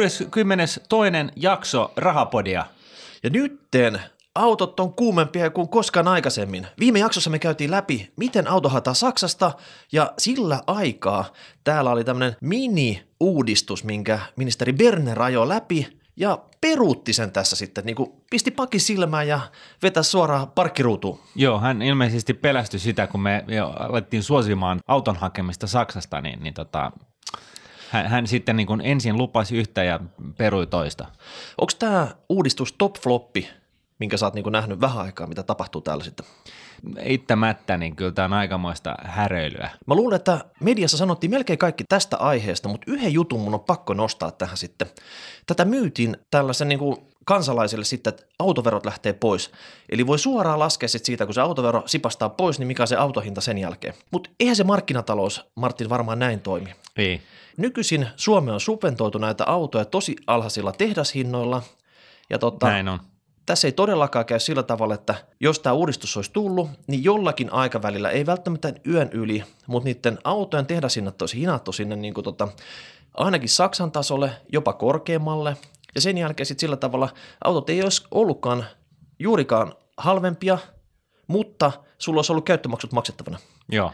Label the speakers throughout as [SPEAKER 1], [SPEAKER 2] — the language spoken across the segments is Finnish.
[SPEAKER 1] Jee, 62. jakso Rahapodia.
[SPEAKER 2] Ja nytten autot on kuumempia kuin koskaan aikaisemmin. Viime jaksossa me käytiin läpi, miten auto haetaan Saksasta, ja sillä aikaa täällä oli tämmöinen mini-uudistus, minkä ministeri Berner ajoi läpi, ja peruutti sen tässä sitten, niin kuin pisti pakki silmään ja vetä suoraan parkkiruutuun.
[SPEAKER 1] Joo, hän ilmeisesti pelästyi sitä, kun me jo alettiin suosimaan auton hakemista Saksasta, niin, niin tota, hän, hän sitten niin kuin ensin lupasi yhtä ja perui toista.
[SPEAKER 2] Onko tämä uudistus top floppi, minkä sä oot niin kuin nähnyt vähän aikaa, mitä tapahtuu täällä sitten?
[SPEAKER 1] Eittämättä, niin kyllä tämä on aikamoista häröilyä.
[SPEAKER 2] Mä luulen, että mediassa sanottiin melkein kaikki tästä aiheesta, mutta yhden jutun mun on pakko nostaa tähän sitten. Tätä myytiin tällaisen niin kuin kansalaisille sitten, että autoverot lähtee pois. Eli voi suoraan laskea sit siitä, kun se autovero sipastaa pois, niin mikä on se autohinta sen jälkeen. Mutta eihän se markkinatalous, Martin, varmaan näin toimi.
[SPEAKER 1] Ei.
[SPEAKER 2] Nykyisin Suomi on subventoitu näitä autoja tosi alhaisilla tehdashinnoilla. Ja tota,
[SPEAKER 1] Näin on.
[SPEAKER 2] tässä ei todellakaan käy sillä tavalla, että jos tämä uudistus olisi tullut, niin jollakin aikavälillä, ei välttämättä yön yli, mutta niiden autojen tehdasinnat olisi hinattu sinne niin kuin tota, ainakin Saksan tasolle, jopa korkeammalle. Ja sen jälkeen sitten sillä tavalla autot ei olisi ollutkaan juurikaan halvempia, mutta sulla olisi ollut käyttömaksut maksettavana.
[SPEAKER 1] Joo.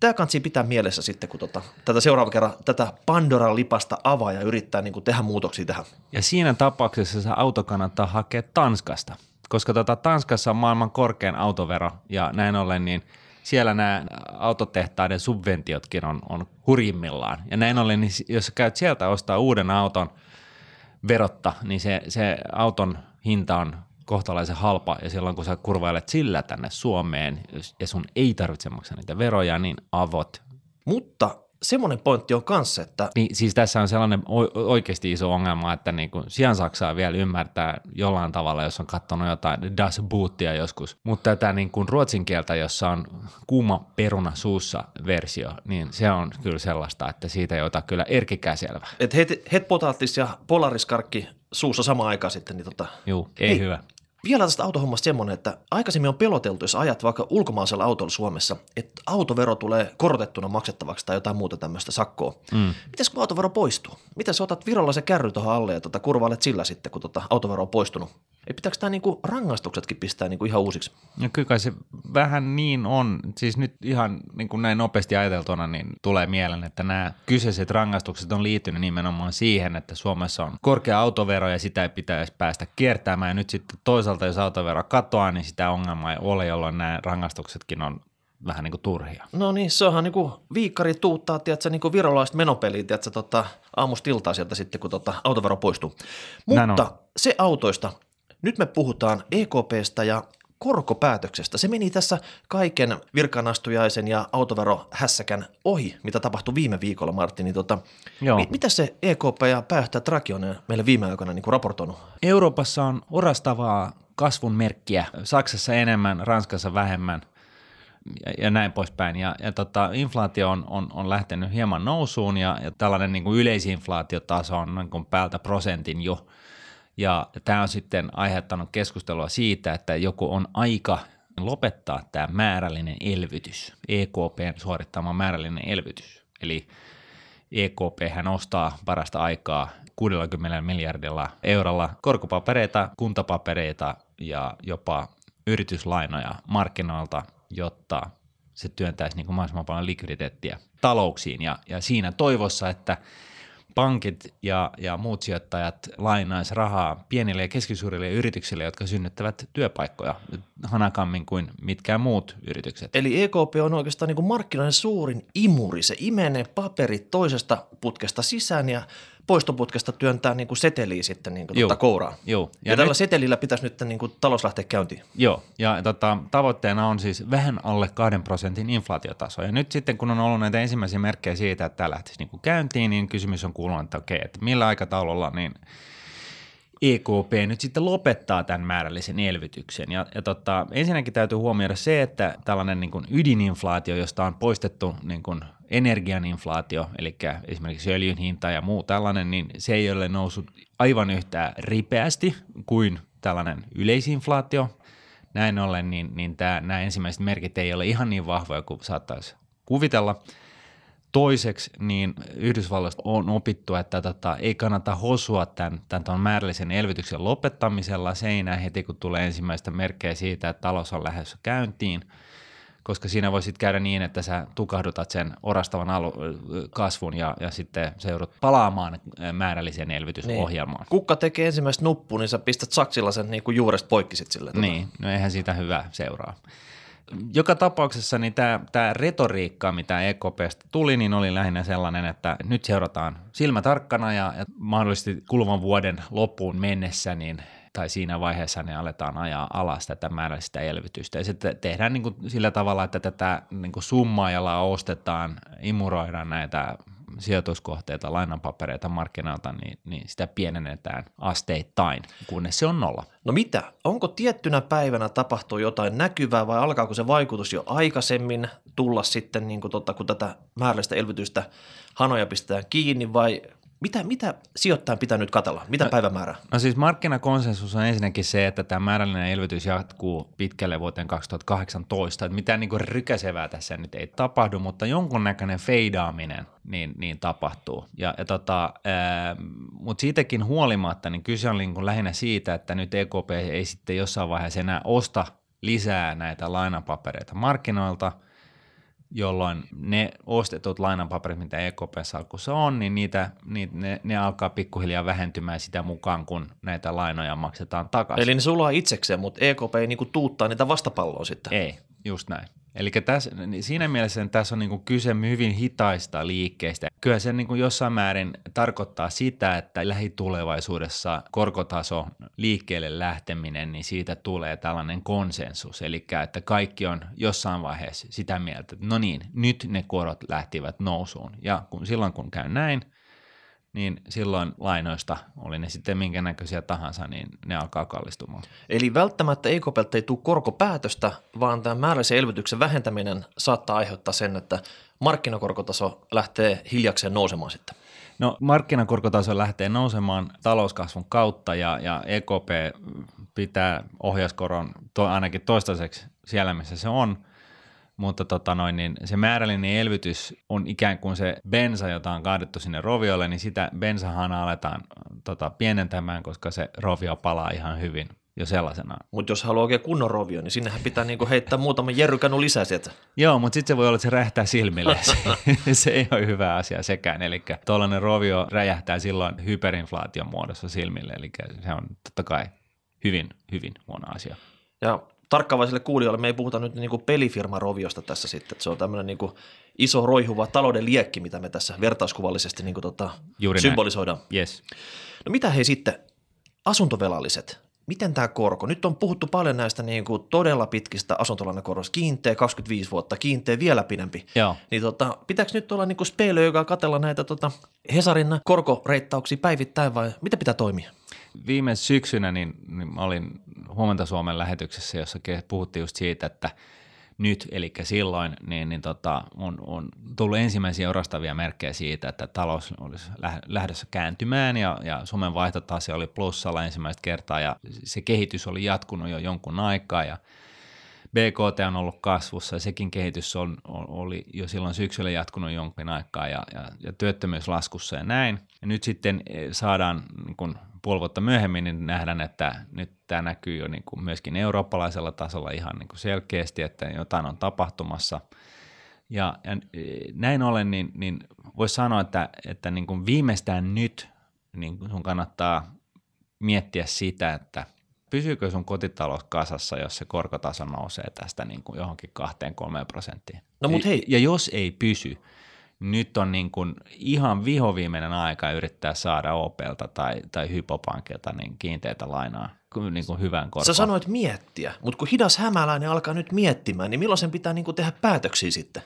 [SPEAKER 2] Tämä kansi pitää mielessä sitten, kun tota, tätä seuraava kerran tätä Pandoran lipasta avaa ja yrittää niin tehdä muutoksia tähän.
[SPEAKER 1] Ja siinä tapauksessa se auto kannattaa hakea Tanskasta, koska tota, Tanskassa on maailman korkein autovero ja näin ollen niin siellä nämä autotehtaiden subventiotkin on, on hurjimmillaan. Ja näin ollen, niin jos käyt sieltä ostaa uuden auton verotta, niin se, se auton hinta on kohtalaisen halpa ja silloin kun sä kurvailet sillä tänne Suomeen ja sun ei tarvitse maksaa niitä veroja, niin avot
[SPEAKER 2] Mutta semmoinen pointti on kanssa, että
[SPEAKER 1] Niin, siis tässä on sellainen oikeasti iso ongelma, että niin kuin sijaan Saksaa vielä ymmärtää jollain tavalla, jos on katsonut jotain Das Bootia joskus. Mutta tätä niin kuin ruotsin kieltä, jossa on kuuma peruna suussa versio, niin se on kyllä sellaista, että siitä ei ota kyllä erkikään selvä.
[SPEAKER 2] et het, het potaattis ja polariskarkki suussa samaan aikaan sitten. Niin tota.
[SPEAKER 1] Juu, ei
[SPEAKER 2] Hei.
[SPEAKER 1] hyvä.
[SPEAKER 2] Vielä tästä autohommasta semmoinen, että aikaisemmin on peloteltu, jos ajat vaikka ulkomaisella autolla Suomessa, että autovero tulee korotettuna maksettavaksi tai jotain muuta tämmöistä sakkoa. Mm. Mitäs kun autovero poistuu? Mitä sä otat virallisen kärry tuohon alle ja tota, kurvailet sillä sitten, kun tota autovero on poistunut? Ei pitääkö tämä niinku rangaistuksetkin pistää niinku ihan uusiksi?
[SPEAKER 1] No kyllä kai se vähän niin on. Siis nyt ihan niin kuin näin nopeasti ajateltuna, niin tulee mieleen, että nämä kyseiset rangaistukset on liittynyt nimenomaan siihen, että Suomessa on korkea autovero ja sitä ei pitäisi päästä kiertämään. Ja nyt sitten toisaalta, jos autovero katoaa, niin sitä ongelmaa ei ole, jolloin nämä rangaistuksetkin on vähän niin kuin turhia.
[SPEAKER 2] No niin, se onhan niinku viikkari tuuttaa, tiedätkö, niinku virolaiset menopeliä, tiedätkö, tota, aamusta iltaa sieltä sitten, kun tota, autovero poistuu. Mutta se autoista, nyt me puhutaan EKPstä ja korkopäätöksestä. Se meni tässä kaiken virkanastujaisen ja autoverohässäkän ohi, mitä tapahtui viime viikolla, Martti. Niin tota,
[SPEAKER 1] Joo.
[SPEAKER 2] mi- mitä se EKP ja pääjohtaja Draghi on meille viime aikoina niin raportoinut?
[SPEAKER 1] Euroopassa on orastavaa kasvun merkkiä, Saksassa enemmän, Ranskassa vähemmän ja, ja näin poispäin. Ja, ja tota, inflaatio on, on, on lähtenyt hieman nousuun ja, ja tällainen niin kuin yleisinflaatiotaso on niin kuin päältä prosentin jo. Ja tämä on sitten aiheuttanut keskustelua siitä, että joku on aika lopettaa tämä määrällinen elvytys, EKPn suorittama määrällinen elvytys. Eli EKP hän ostaa parasta aikaa 60 miljardilla eurolla korkopapereita, kuntapapereita ja jopa yrityslainoja markkinoilta, jotta se työntäisi niin kuin mahdollisimman paljon likviditeettiä talouksiin ja, ja siinä toivossa, että pankit ja, ja muut sijoittajat lainaisi rahaa pienille ja keskisuurille yrityksille, jotka synnyttävät työpaikkoja hanakammin kuin mitkään muut yritykset.
[SPEAKER 2] Eli EKP on oikeastaan niin markkinoiden suurin imuri. Se imenee paperit toisesta putkesta sisään ja poistoputkesta työntää niin kuin seteliä sitten niin kuin tuota kouraan.
[SPEAKER 1] Joo.
[SPEAKER 2] Ja, ja tällä setelillä pitäisi nyt niin kuin talous lähteä käyntiin.
[SPEAKER 1] Joo, ja tota, tavoitteena on siis vähän alle 2 prosentin inflaatiotaso. Ja nyt sitten, kun on ollut näitä ensimmäisiä merkkejä siitä, että tämä lähtisi niin kuin käyntiin, niin kysymys on kuulunut, että okei, että millä aikataululla niin EKP nyt sitten lopettaa tämän määrällisen elvytyksen. Ja, ja tota, ensinnäkin täytyy huomioida se, että tällainen niin kuin ydininflaatio, josta on poistettu niin kuin energian inflaatio, eli esimerkiksi öljyn hinta ja muu tällainen, niin se ei ole noussut aivan yhtä ripeästi kuin tällainen yleisinflaatio. Näin ollen, niin, niin tämä, nämä ensimmäiset merkit ei ole ihan niin vahvoja kuin saattaisi kuvitella. Toiseksi niin Yhdysvalloista on opittu, että tota, ei kannata hosua tämän, tämän määrällisen elvytyksen lopettamisella seinään heti, kun tulee ensimmäistä merkkejä siitä, että talous on lähdössä käyntiin – koska siinä voi sitten käydä niin, että sä tukahdutat sen orastavan alu- kasvun ja, ja sitten se joudut palaamaan määrälliseen elvytysohjelmaan. Niin.
[SPEAKER 2] Kukka tekee ensimmäistä nuppu, niin sä pistät saksilla sen niin kuin juuresta poikki sit sille.
[SPEAKER 1] Niin, no eihän siitä hyvä seuraa. Joka tapauksessa niin tämä, tämä retoriikka, mitä EKPstä tuli, niin oli lähinnä sellainen, että nyt seurataan silmä tarkkana ja, ja mahdollisesti kuluvan vuoden loppuun mennessä niin tai siinä vaiheessa ne aletaan ajaa alas tätä määrällistä elvytystä. Ja sitten tehdään niin kuin sillä tavalla, että tätä niin kuin summaajalla ostetaan, imuroidaan näitä sijoituskohteita, lainanpapereita markkinoilta, niin, niin sitä pienennetään asteittain, kunnes se on nolla.
[SPEAKER 2] No mitä? Onko tiettynä päivänä tapahtuu jotain näkyvää vai alkaako se vaikutus jo aikaisemmin tulla sitten, niin kuin totta, kun tätä määrällistä elvytystä hanoja pistetään kiinni vai mitä, mitä sijoittajan pitää nyt katella? Mitä no, päivämäärää?
[SPEAKER 1] No siis markkinakonsensus on ensinnäkin se, että tämä määrällinen elvytys jatkuu pitkälle vuoteen 2018. Että mitään niin rykäsevää tässä nyt ei tapahdu, mutta jonkunnäköinen feidaaminen niin, niin tapahtuu. Ja, ja tota, mutta siitäkin huolimatta, niin kyse on niin kuin lähinnä siitä, että nyt EKP ei sitten jossain vaiheessa enää osta lisää näitä lainapapereita markkinoilta – jolloin ne ostetut lainanpaperit, mitä EKP-salkussa on, niin niitä, niitä, ne, ne alkaa pikkuhiljaa vähentymään sitä mukaan, kun näitä lainoja maksetaan takaisin.
[SPEAKER 2] Eli ne sulaa itsekseen, mutta EKP ei niinku tuuttaa niitä vastapalloa sitten.
[SPEAKER 1] Ei, just näin. Eli tässä, niin siinä mielessä tässä on niin kyse hyvin hitaista liikkeistä. Kyllä se niin jossain määrin tarkoittaa sitä, että lähitulevaisuudessa korkotaso liikkeelle lähteminen, niin siitä tulee tällainen konsensus. Eli että kaikki on jossain vaiheessa sitä mieltä, että no niin, nyt ne korot lähtivät nousuun. Ja kun, silloin kun käy näin – niin silloin lainoista, oli ne sitten minkä näköisiä tahansa, niin ne alkaa kallistumaan.
[SPEAKER 2] Eli välttämättä EKPltä ei tule korkopäätöstä, vaan tämä määrällisen elvytyksen vähentäminen saattaa aiheuttaa sen, että markkinakorkotaso lähtee hiljakseen nousemaan sitten.
[SPEAKER 1] No markkinakorkotaso lähtee nousemaan talouskasvun kautta ja, ja EKP pitää ohjauskoron to, ainakin toistaiseksi siellä, missä se on – mutta tota noin, niin se määrällinen elvytys on ikään kuin se bensa, jota on kaadettu sinne roviolle, niin sitä bensahan aletaan tota, pienentämään, koska se rovio palaa ihan hyvin jo sellaisena.
[SPEAKER 2] Mutta jos haluaa oikein kunnon rovio, niin sinnehän pitää niinku heittää muutama jerrykänu lisää sieltä.
[SPEAKER 1] Joo, mutta sitten se voi olla, että se räjähtää silmille. se, se ei ole hyvä asia sekään. Eli tuollainen rovio räjähtää silloin hyperinflaation muodossa silmille, eli se on totta kai hyvin, hyvin huono asia.
[SPEAKER 2] Ja tarkkaavaisille kuulijoille me ei puhuta nyt niin pelifirma Roviosta tässä sitten, että se on tämmöinen niin iso roihuva talouden liekki, mitä me tässä vertauskuvallisesti niin tota, symbolisoidaan.
[SPEAKER 1] Yes.
[SPEAKER 2] No mitä he sitten, asuntovelalliset, miten tämä korko, nyt on puhuttu paljon näistä niin kuin todella pitkistä asuntolainakoroista, kiinteä 25 vuotta, kiinteä vielä pidempi,
[SPEAKER 1] Joo.
[SPEAKER 2] niin tota, pitääkö nyt olla niin speilö, joka katella näitä tota, Hesarin korkoreittauksia päivittäin vai mitä pitää toimia?
[SPEAKER 1] Viime syksynä niin, niin olin Huomenta Suomen lähetyksessä, jossa puhuttiin just siitä, että nyt, eli silloin, niin, niin tota, on, on tullut ensimmäisiä orastavia merkkejä siitä, että talous olisi lähdössä kääntymään ja, ja Suomen vaihtotase oli plussalla ensimmäistä kertaa ja se kehitys oli jatkunut jo jonkun aikaa ja BKT on ollut kasvussa ja sekin kehitys on, oli jo silloin syksyllä jatkunut jonkin aikaa ja, ja, ja työttömyys laskussa ja näin. Ja nyt sitten eh, saadaan niin kun puoli vuotta myöhemmin niin nähdään, että nyt tämä näkyy jo niin kuin myöskin eurooppalaisella tasolla ihan niin kuin selkeästi, että jotain on tapahtumassa. Ja, ja e, näin ollen, niin, niin voisi sanoa, että, että niin kuin viimeistään nyt niin sun kannattaa miettiä sitä, että pysyykö sun kotitalous kasassa, jos se korkotaso nousee tästä niin kuin johonkin 2-3 prosenttiin.
[SPEAKER 2] No, mut hei.
[SPEAKER 1] Ja jos ei pysy, nyt on niin kuin ihan vihoviimeinen aika yrittää saada Opelta tai, tai Hypopankilta niin kiinteitä lainaa niin kuin hyvän korkoon.
[SPEAKER 2] Sä sanoit miettiä, mutta kun hidas hämäläinen alkaa nyt miettimään, niin milloin sen pitää niin kuin tehdä päätöksiä sitten?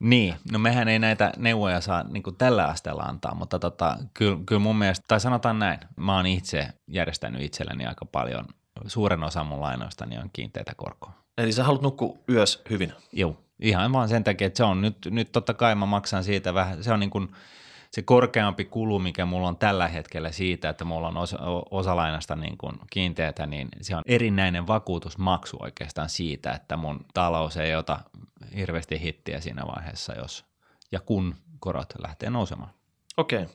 [SPEAKER 1] Niin, no mehän ei näitä neuvoja saa niin kuin tällä asteella antaa, mutta tota, kyllä, kyllä mun mielestä, tai sanotaan näin, mä oon itse järjestänyt itselleni aika paljon, suuren osa mun lainoistani on kiinteitä korkoa.
[SPEAKER 2] Eli sä haluat nukkua yös hyvin?
[SPEAKER 1] Joo, Ihan vaan sen takia, että se on nyt, nyt totta kai mä maksan siitä vähän, se on niin kuin se korkeampi kulu, mikä mulla on tällä hetkellä siitä, että mulla on osa, osalainasta niin kuin kiinteätä, niin se on erinäinen vakuutusmaksu oikeastaan siitä, että mun talous ei ota hirveästi hittiä siinä vaiheessa, jos, ja kun korot lähtee nousemaan.
[SPEAKER 2] Okei.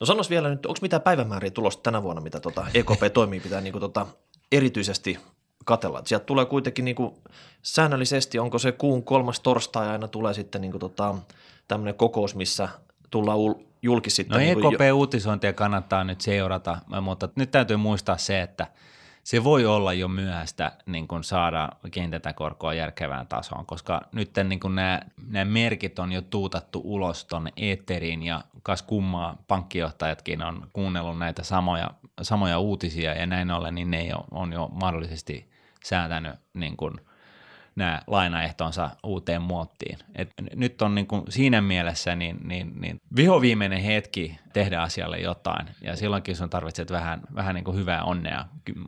[SPEAKER 2] No sanois vielä nyt, onko mitään päivämääriä tulosta tänä vuonna, mitä tota EKP toimii pitää niin kuin tota erityisesti katella. Sieltä tulee kuitenkin niin kuin säännöllisesti, onko se kuun kolmas torstai aina tulee sitten niin kuin tota, tämmöinen kokous, missä tullaan ul- julki sitten.
[SPEAKER 1] No
[SPEAKER 2] niin
[SPEAKER 1] EKP-uutisointia kannattaa nyt seurata, mutta nyt täytyy muistaa se, että se voi olla jo myöhäistä niin kuin saada kiinteätä korkoa järkevään tasoon, koska nyt niin kuin nämä, nämä merkit on jo tuutattu ulos tuonne eetteriin ja kas kummaa pankkijohtajatkin on kuunnellut näitä samoja, samoja uutisia ja näin ollen, niin ne on jo mahdollisesti säätänyt niin kuin nämä lainaehtonsa uuteen muottiin. Et nyt on niin kuin siinä mielessä niin, niin, niin vihoviimeinen hetki tehdä asialle jotain, ja silloinkin sun tarvitset vähän, vähän niin kuin hyvää onnea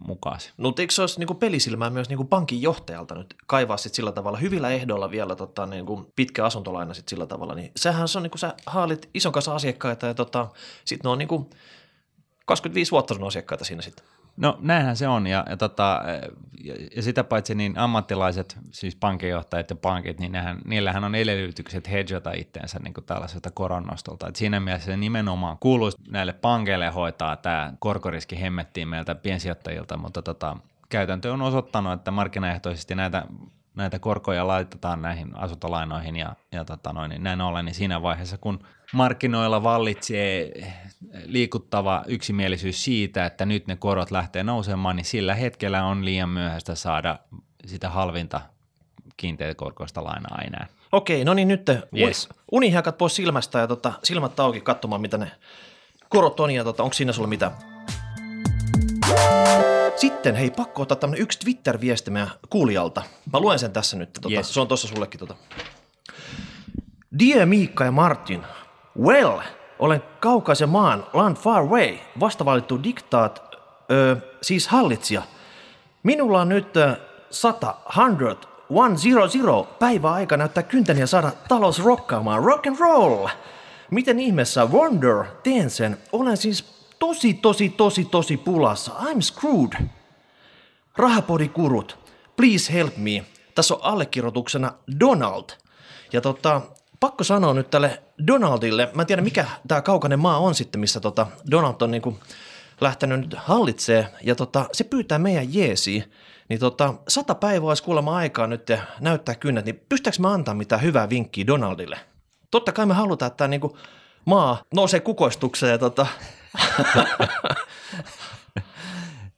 [SPEAKER 1] mukaan.
[SPEAKER 2] No, mutta eikö se olisi niinku pelisilmää myös niinku pankin johtajalta nyt kaivaa sit sillä tavalla hyvillä ehdoilla vielä tota, niinku pitkä asuntolaina sit sillä tavalla, niin sehän se on niinku sä haalit ison kanssa asiakkaita ja tota, sitten ne on niinku 25 vuotta sun asiakkaita siinä sitten.
[SPEAKER 1] No näinhän se on, ja, ja, tota, ja, ja sitä paitsi niin ammattilaiset, siis pankinjohtajat ja pankit, niin nehän, niillähän on edellytykset hedgata itseensä niin kuin tällaiselta koronnostolta. Et siinä mielessä se nimenomaan kuuluisi näille pankeille hoitaa tämä korkoriski hemmettiin meiltä piensijoittajilta, mutta tota, käytäntö on osoittanut, että markkinaehtoisesti näitä näitä korkoja laitetaan näihin asuntolainoihin ja, ja tota noin, niin näin ollen, niin siinä vaiheessa, kun markkinoilla vallitsee liikuttava yksimielisyys siitä, että nyt ne korot lähtee nousemaan, niin sillä hetkellä on liian myöhäistä saada sitä halvinta kiinteäkorkoista lainaa enää.
[SPEAKER 2] Okei, no niin nyt
[SPEAKER 1] Yes.
[SPEAKER 2] uni, unihakat pois silmästä ja tota, silmät auki katsomaan, mitä ne korot on ja tota, onko siinä sulla mitään. Sitten hei, pakko ottaa tämmönen yksi Twitter-viesti meidän kuulijalta. Mä luen sen tässä nyt. Tota,
[SPEAKER 1] Yes.
[SPEAKER 2] Se on tossa sullekin. Tota. Dear Miikka ja Martin, well, olen kaukaisen maan land far away, vastavalittu diktaat, ö, siis hallitsija. Minulla on nyt ö, 100, 100, 100 päivää aika näyttää kyntäni ja saada talous rokkaamaan. Rock and roll! Miten ihmeessä Wonder teen sen? Olen siis tosi, tosi, tosi, tosi pulassa. I'm screwed. Rahapodikurut, please help me. Tässä on allekirjoituksena Donald. Ja tota, pakko sanoa nyt tälle Donaldille, mä en tiedä mikä tämä kaukainen maa on sitten, missä tota Donald on niinku lähtenyt nyt hallitsee, ja tota, se pyytää meidän jeesiä, niin tota, sata päivää olisi kuulemma aikaa nyt ja näyttää kynnät, niin pystytäänkö me antaa mitään hyvää vinkkiä Donaldille? Totta kai me halutaan, että tämä niinku maa nousee kukoistukseen ja tota,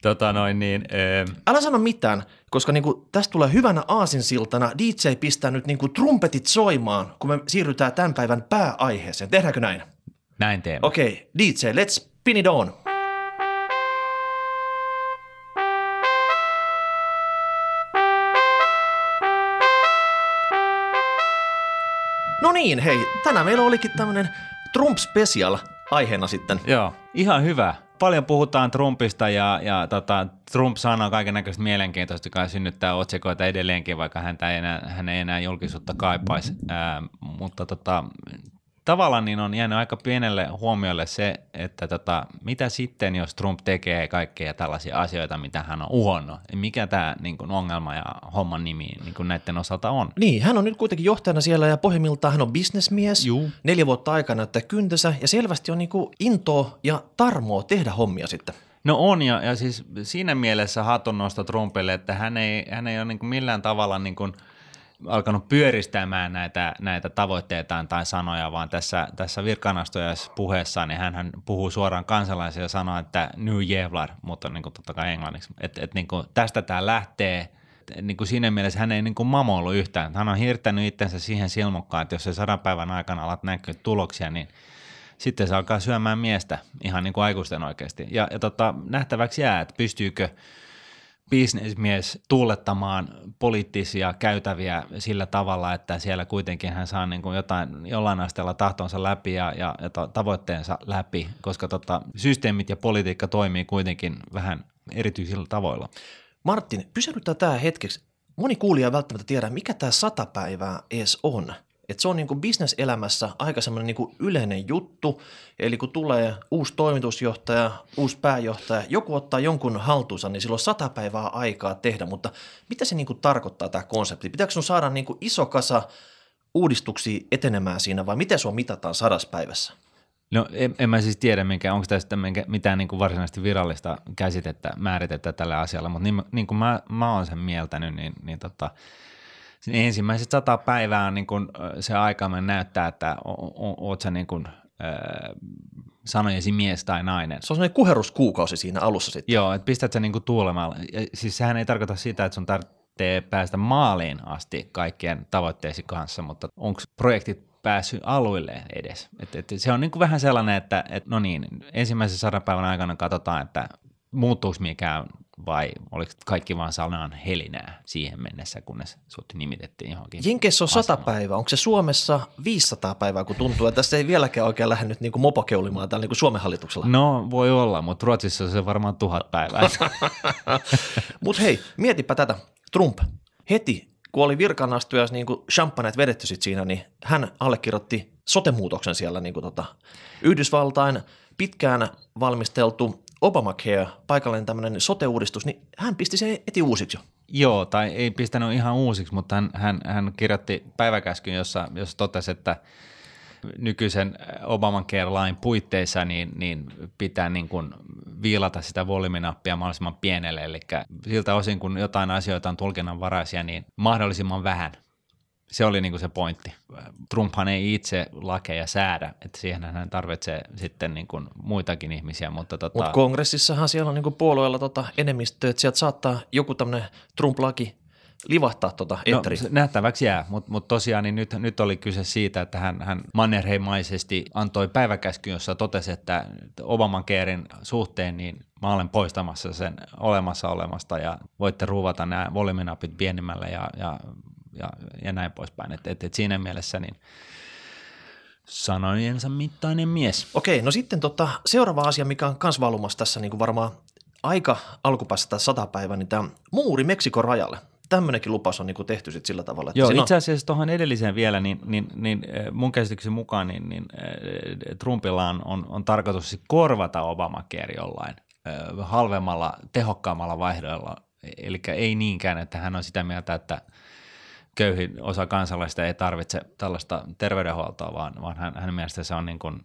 [SPEAKER 1] Tota noin niin, ö,
[SPEAKER 2] Älä sano mitään, koska niinku, tästä tulee hyvänä aasinsiltana. DJ pistää nyt niinku trumpetit soimaan, kun me siirrytään tämän päivän pääaiheeseen. Tehdäänkö näin?
[SPEAKER 1] näin teemme.
[SPEAKER 2] Okei, okay, DJ, let's spin it on. No niin, hei, tänään meillä olikin tämmönen Trump Special aiheena sitten.
[SPEAKER 1] Joo, ihan hyvä. Paljon puhutaan Trumpista ja, ja tota, Trump sanoo kaiken näköistä mielenkiintoista, joka synnyttää otsikoita edelleenkin, vaikka häntä ei enää, hän ei enää julkisuutta kaipaisi. Ää, mutta tota, tavallaan niin on jäänyt aika pienelle huomiolle se, että tota, mitä sitten, jos Trump tekee kaikkea tällaisia asioita, mitä hän on uhonnut. Mikä tämä niin kuin ongelma ja homman nimi niin kuin näiden osalta on?
[SPEAKER 2] Niin, hän on nyt kuitenkin johtajana siellä ja pohjimmiltaan hän on bisnesmies.
[SPEAKER 1] Juu.
[SPEAKER 2] Neljä vuotta aikana näyttää kyntönsä ja selvästi on niinku intoa ja tarmoa tehdä hommia sitten.
[SPEAKER 1] No on, ja, ja siis siinä mielessä hatunnosto Trumpille, että hän ei, hän ei ole niin kuin millään tavalla niin kuin alkanut pyöristämään näitä, näitä tavoitteitaan tai sanoja, vaan tässä, tässä virkaanastujaispuheessaan niin hän puhuu suoraan kansalaisille ja sanoo, että New Jevlar, mutta niin kuin totta kai englanniksi, että, että niin tästä tämä lähtee, niin kuin siinä mielessä hän ei niin kuin mamoilu yhtään. Hän on hirttänyt itsensä siihen silmukkaan, että jos se sadan päivän aikana alat näkyä tuloksia, niin sitten se alkaa syömään miestä ihan niin kuin aikuisten oikeasti. Ja, ja tota, nähtäväksi jää, että pystyykö bisnesmies tuulettamaan poliittisia käytäviä sillä tavalla, että siellä kuitenkin hän saa niin kuin jotain, jollain asteella tahtonsa läpi ja, ja, ja tavoitteensa läpi, koska tota, systeemit ja politiikka toimii kuitenkin vähän erityisillä tavoilla.
[SPEAKER 2] Martin, pysähdytään tämä hetkeksi. Moni kuulija välttämättä tiedä, mikä tämä sata päivää edes on. Et se on niinku bisneselämässä aika semmoinen niinku yleinen juttu, eli kun tulee uusi toimitusjohtaja, uusi pääjohtaja, joku ottaa jonkun haltuunsa, niin silloin on sata päivää aikaa tehdä, mutta mitä se niinku tarkoittaa tämä konsepti? Pitääkö sun saada niinku iso kasa uudistuksia etenemään siinä vai miten on mitataan sadaspäivässä?
[SPEAKER 1] No en, en mä siis tiedä, minkä, onko tästä minkä, mitään niin kuin varsinaisesti virallista käsitettä, määritettä tällä asialla, mutta niin, niin kuin mä, mä oon sen mieltänyt, niin, niin tota, ensimmäiset sata päivää on niin kuin se aika, me näyttää, että oot sä niin kuin, sanojesi mies tai nainen.
[SPEAKER 2] Se on sellainen kuheruskuukausi siinä alussa sitten.
[SPEAKER 1] Joo, että pistät sä niin kuin tuulemalla. Siis sehän ei tarkoita sitä, että sun tarvitsee päästä maaliin asti kaikkien tavoitteisi kanssa, mutta onko projektit päässyt aluille edes. Et, et se on niin kuin vähän sellainen, että et, no niin, ensimmäisen sadan päivän aikana katsotaan, että muuttuuko mikään vai oliko kaikki vaan sanan helinää siihen mennessä, kunnes sut nimitettiin johonkin.
[SPEAKER 2] Jenkeissä on 100 päivää, onko se Suomessa 500 päivää, kun tuntuu, että tässä ei vieläkään oikein lähde nyt niin mopokeulimaan täällä niin kuin Suomen hallituksella?
[SPEAKER 1] No voi olla, mutta Ruotsissa se varmaan tuhat päivää.
[SPEAKER 2] mutta hei, mietipä tätä. Trump heti kun oli virkanastujassa niin kuin champagneet vedetty sit siinä, niin hän allekirjoitti sotemuutoksen siellä niin kuin tota, Yhdysvaltain pitkään valmisteltu Obamacare, paikallinen tämmöinen sote-uudistus, niin hän pisti sen eti uusiksi jo.
[SPEAKER 1] Joo, tai ei pistänyt ihan uusiksi, mutta hän, hän, hän kirjoitti päiväkäskyn, jossa, jossa totesi, että – nykyisen Obamacare-lain puitteissa niin, niin pitää niin kuin viilata sitä volyyminappia mahdollisimman pienelle, eli siltä osin kun jotain asioita on tulkinnanvaraisia, niin mahdollisimman vähän. Se oli niin kuin se pointti. Trumphan ei itse lakeja säädä, että siihen hän tarvitsee sitten niin kuin muitakin ihmisiä. Mutta tota...
[SPEAKER 2] Mut kongressissahan siellä on niin kuin puolueella tota enemmistö, että sieltä saattaa joku tämmöinen Trump-laki livahtaa tuota no,
[SPEAKER 1] nähtäväksi jää, mutta mut tosiaan niin nyt, nyt oli kyse siitä, että hän, hän mannerheimaisesti antoi päiväkäskyn, jossa totesi, että Obamacarein suhteen niin mä olen poistamassa sen olemassa olemasta ja voitte ruuvata nämä volyyminapit pienimmälle ja, ja, ja, ja näin poispäin. Et, et, et siinä mielessä niin sanojensa mittainen mies.
[SPEAKER 2] Okei, no sitten tota, seuraava asia, mikä on kans valumassa tässä niin kuin varmaan aika alkupäässä sata päivää, niin tämä muuri Meksikon rajalle tämmöinenkin lupaus on niin kuin tehty sit sillä tavalla.
[SPEAKER 1] Että Joo, itse asiassa tuohon edelliseen vielä, niin, niin, niin eh, mun käsityksen mukaan niin, niin eh, Trumpilla on, on, on tarkoitus korvata Obamacare jollain eh, halvemmalla, tehokkaammalla vaihdoilla. Eli ei niinkään, että hän on sitä mieltä, että köyhin osa kansalaista ei tarvitse tällaista terveydenhuoltoa, vaan, vaan hän, hänen mielestä se on niin kuin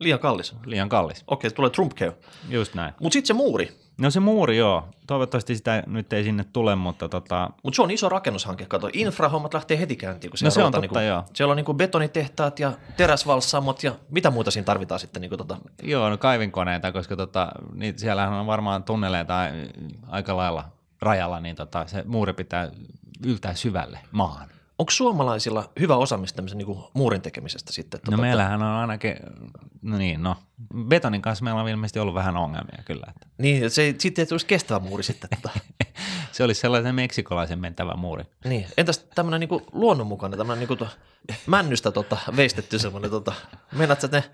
[SPEAKER 2] Liian kallis.
[SPEAKER 1] Liian kallis.
[SPEAKER 2] Okei, tulee Trump care.
[SPEAKER 1] Just näin.
[SPEAKER 2] Mutta sitten se muuri.
[SPEAKER 1] No se muuri, joo. Toivottavasti sitä nyt ei sinne tule, mutta tota...
[SPEAKER 2] Mutta se on iso rakennushanke. Kato, infrahommat lähtee heti käyntiin. Kun
[SPEAKER 1] no se on totta, niinku, joo.
[SPEAKER 2] Siellä on niinku betonitehtaat ja teräsvalssamot ja mitä muuta siinä tarvitaan sitten? Niinku tota.
[SPEAKER 1] Joo, no kaivinkoneita, koska tota, niin siellähän on varmaan tunneleita aika lailla rajalla, niin tota, se muuri pitää yltää syvälle maahan.
[SPEAKER 2] Onko suomalaisilla hyvä osaamista tämmöisen niin muurin tekemisestä sitten?
[SPEAKER 1] No meillähän on ainakin, no niin, no betonin kanssa meillä on ilmeisesti ollut vähän ongelmia kyllä. Että.
[SPEAKER 2] Niin, se, sitten ei tulisi kestävä muuri sitten. Tota.
[SPEAKER 1] se olisi sellaisen meksikolaisen mentävä muuri.
[SPEAKER 2] Niin, entäs tämmöinen niin luonnonmukainen, tämmöinen niin männystä tota, veistetty semmoinen, tota, meinaat, että ne